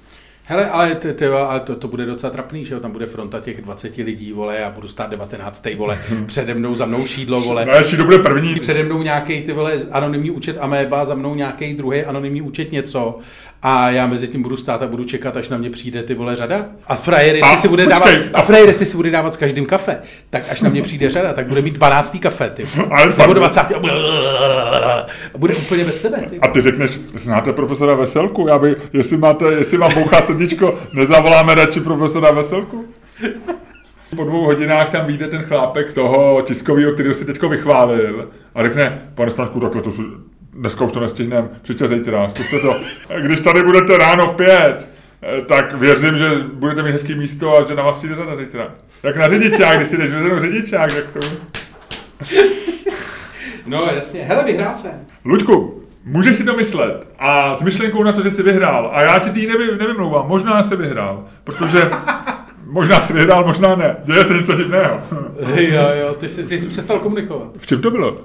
Hele, ale, ty, ty, ale to, to, bude docela trapný, že jo, tam bude fronta těch 20 lidí, vole, já budu stát 19. vole, přede mnou za mnou šídlo, vole, No ještě to bude první. přede mnou nějaký ty vole anonymní účet Ameba, za mnou nějaký druhý anonymní účet něco a já mezi tím budu stát a budu čekat, až na mě přijde ty vole řada. A frajer, jestli A, si bude počkej, dávat, a frajer, jestli si bude dávat s každým kafe, tak až na mě přijde řada, tak bude mít 12. kafe, ty. Ale Nebo fakt, 20. a bude, a bude úplně bez sebe, ty. A ty řekneš, znáte profesora Veselku? Já by, jestli, máte, jestli vám bouchá srdíčko, nezavoláme radši profesora Veselku? Po dvou hodinách tam vyjde ten chlápek toho tiskového, který si teďko vychválil a řekne, pane Stanku, takhle to, dneska už to nestihneme, přijďte zítra, zkuste to. Když tady budete ráno v pět, eh, tak věřím, že budete mít hezký místo a že na vás přijde řada zítra. Jak na řidičák, když si jdeš vyzvednout řidičák, tak to... No jasně, hele, vyhrál jsem. Luďku, můžeš si to myslet a s myšlenkou na to, že jsi vyhrál a já ti tý nevy, nevymlouvám, možná jsi vyhrál, protože možná jsi vyhrál, možná ne, děje se něco divného. Jo, jo, ty jsi, ty jsi přestal komunikovat. V čem to bylo?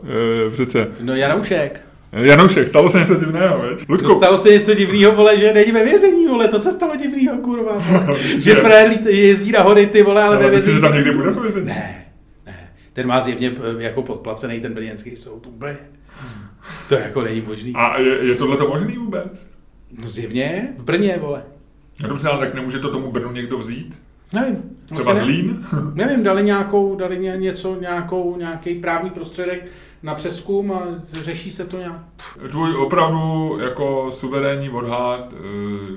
E, přece. No Janoušek. Janoušek, stalo se něco divného, veď? Luďku, To stalo se něco divného, vole, že není ve vězení, vole, to se stalo divného, kurva, vole. že? Fred jezdí na hory, ty vole, ale ve ale myslíš, vězení. že tam někdy bude to vězení? Ne, ne, ten má zjevně eh, jako podplacený ten brněnský soud, úplně. To jako není možný. A je, je tohle to možný vůbec? No zjevně v Brně, vole. No dobře, ale tak nemůže to tomu Brnu někdo vzít? Nevím. Třeba Zlín? Nevím, dali nějakou, dali ně- něco, nějakou, nějaký právní prostředek na přeskum a řeší se to nějak. Tvůj opravdu jako suverénní odhad,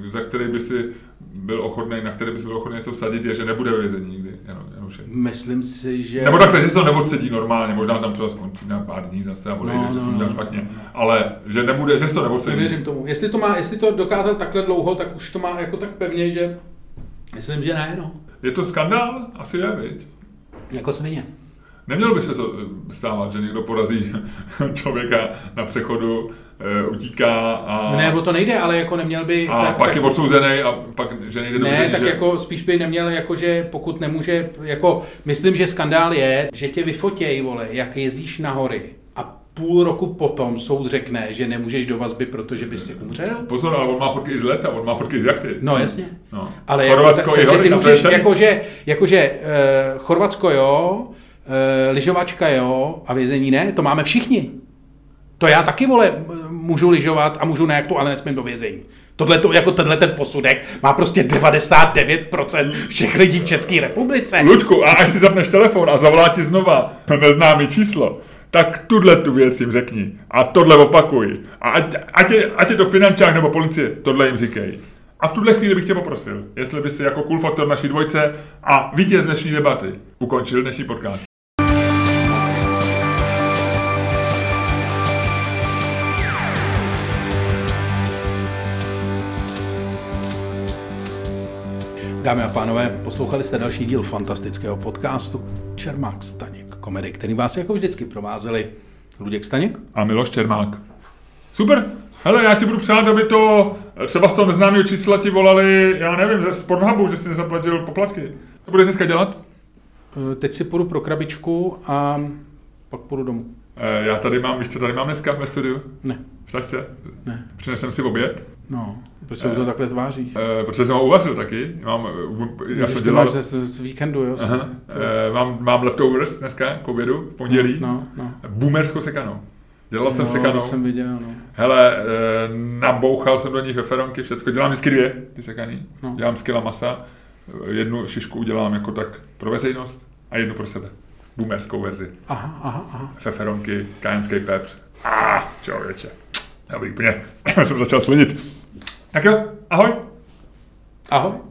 eh, za který by si byl ochotný, na který by si byl ochotný něco vsadit, je, že nebude ve vězení nikdy, Janu, Janušek. Myslím si, že... Nebo takhle, že se to neodsedí normálně, možná tam třeba skončí na pár dní zase a odejde, No, že no, se mu no, dělá no, špatně. no. Ale že nebude, že se to neodsedí. Nevěřím tomu. Jestli to, má, jestli to dokázal takhle dlouho, tak už to má jako tak pevně, že myslím, že ne, no. Je to skandál? Asi je, viď? Jako svině. Nemělo by se to eh, stávat, že někdo porazí člověka na přechodu, eh, utíká a, Ne, o to nejde, ale jako neměl by... a tak, pak tak, je odsouzený a pak, že nejde Ne, dobře, tak že... jako spíš by neměl, jako že pokud nemůže, jako myslím, že skandál je, že tě vyfotěj, vole, jak jezdíš na hory a půl roku potom soud řekne, že nemůžeš do vazby, protože by si umřel? Pozor, ale on má fotky i z leta, on má fotky z jachty. No jasně. No. Ale Chorvatsko jako, i hory, ty můžeš, jakože, jakože uh, Chorvatsko jo, uh, lyžovačka jo a vězení ne, to máme všichni. To já taky, vole, můžu lyžovat a můžu na jachtu, ale nesmím do vězení. Tohle to, jako tenhle ten posudek má prostě 99% všech lidí v České republice. Luďku, a až si zapneš telefon a zavolá ti znova neznámý číslo, tak tuhle tu věc jim řekni. A tohle opakuj. A ať, ať, je, ať je to finančák nebo policie, tohle jim říkej. A v tuhle chvíli bych tě poprosil, jestli by si jako cool faktor naší dvojce a vítěz dnešní debaty ukončil dnešní podcast. Dámy a pánové, poslouchali jste další díl fantastického podcastu Čermák Staněk komedy, který vás jako vždycky provázeli Luděk Staněk. A Miloš Čermák. Super. Hele, já ti budu přát, aby to třeba z toho neznámého čísla ti volali, já nevím, z Pornhubu, že jsi nezaplatil poplatky. To budeš dneska dělat? Eh, Teď si půjdu pro krabičku a pak půjdu domů. Eh, Já tady mám, víš, co tady mám dneska ve studiu? Ne, V tašce? ne, Přinesem si oběd, no, proč se to takhle tváříš? eh, protože jsem ho uvařil taky. Mám, eh, já jsem dělal, máš z, z víkendu, jo? aha, eh, mám, mám leftovers dneska k obědu, v pondělí. No, no. Boomerskou sekanou. Dělal jsem no, sekanou. to jsem viděl, no. Hele, eh, nabouchal jsem do nich ve feronky všecko. Dělám vždycky dvě, ty sekaný. No. Dělám z kila masa. Eh, Jednu šišku udělám jako tak pro veřejnost a jednu pro sebe. Boomerskou verzi. Aha, aha, aha. Feferonky, kajenský pepř. A ah, člověče. Dobrý, úplně. jsem začal slinit. Tak jo, ahoj. Ahoj.